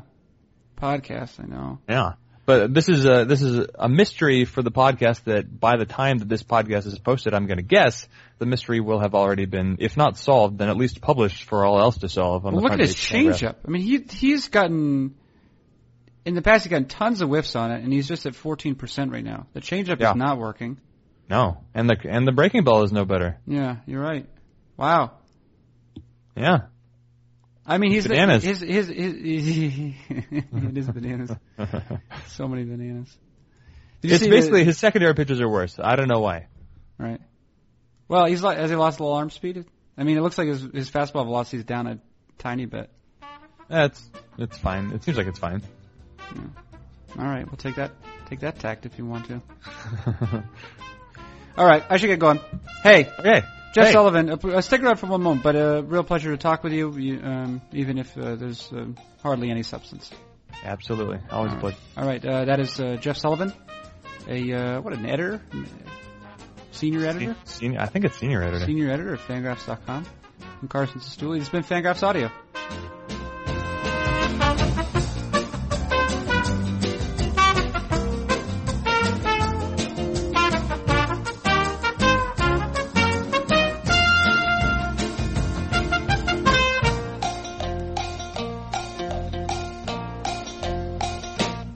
Podcast, I know. Yeah. But this is a this is a mystery for the podcast that by the time that this podcast is posted, I'm going to guess the mystery will have already been, if not solved, then at least published for all else to solve. On Well, the look at his changeup. I mean, he he's gotten in the past he's gotten tons of whiffs on it, and he's just at 14% right now. The changeup Yeah. is not working. No, and the and the breaking ball is no better. Yeah, you're right. Wow. Yeah. I mean, he's Bananas. The, his, his, his, it is bananas. So many bananas. It's basically the- his secondary pitches are worse. I don't know why. right. Well, he's like, has he lost a little arm speed? I mean, it looks like his his fastball velocity is down a tiny bit. That's it's fine. It seems like it's fine. All right, we'll take that take that tact if you want to. All right, I should get going. Hey, Okay. Jeff Hey. Sullivan, uh, uh, stick around for one moment, but a real pleasure to talk with you, you um, even if uh, there's uh, hardly any substance. Absolutely. Always a pleasure. All right, uh, that is uh, Jeff Sullivan, a uh, what an editor, senior editor, Senior, I think it's senior editor. senior editor at Fangraphs.com. I'm Carson Cistulli. This has been Fangraphs Audio.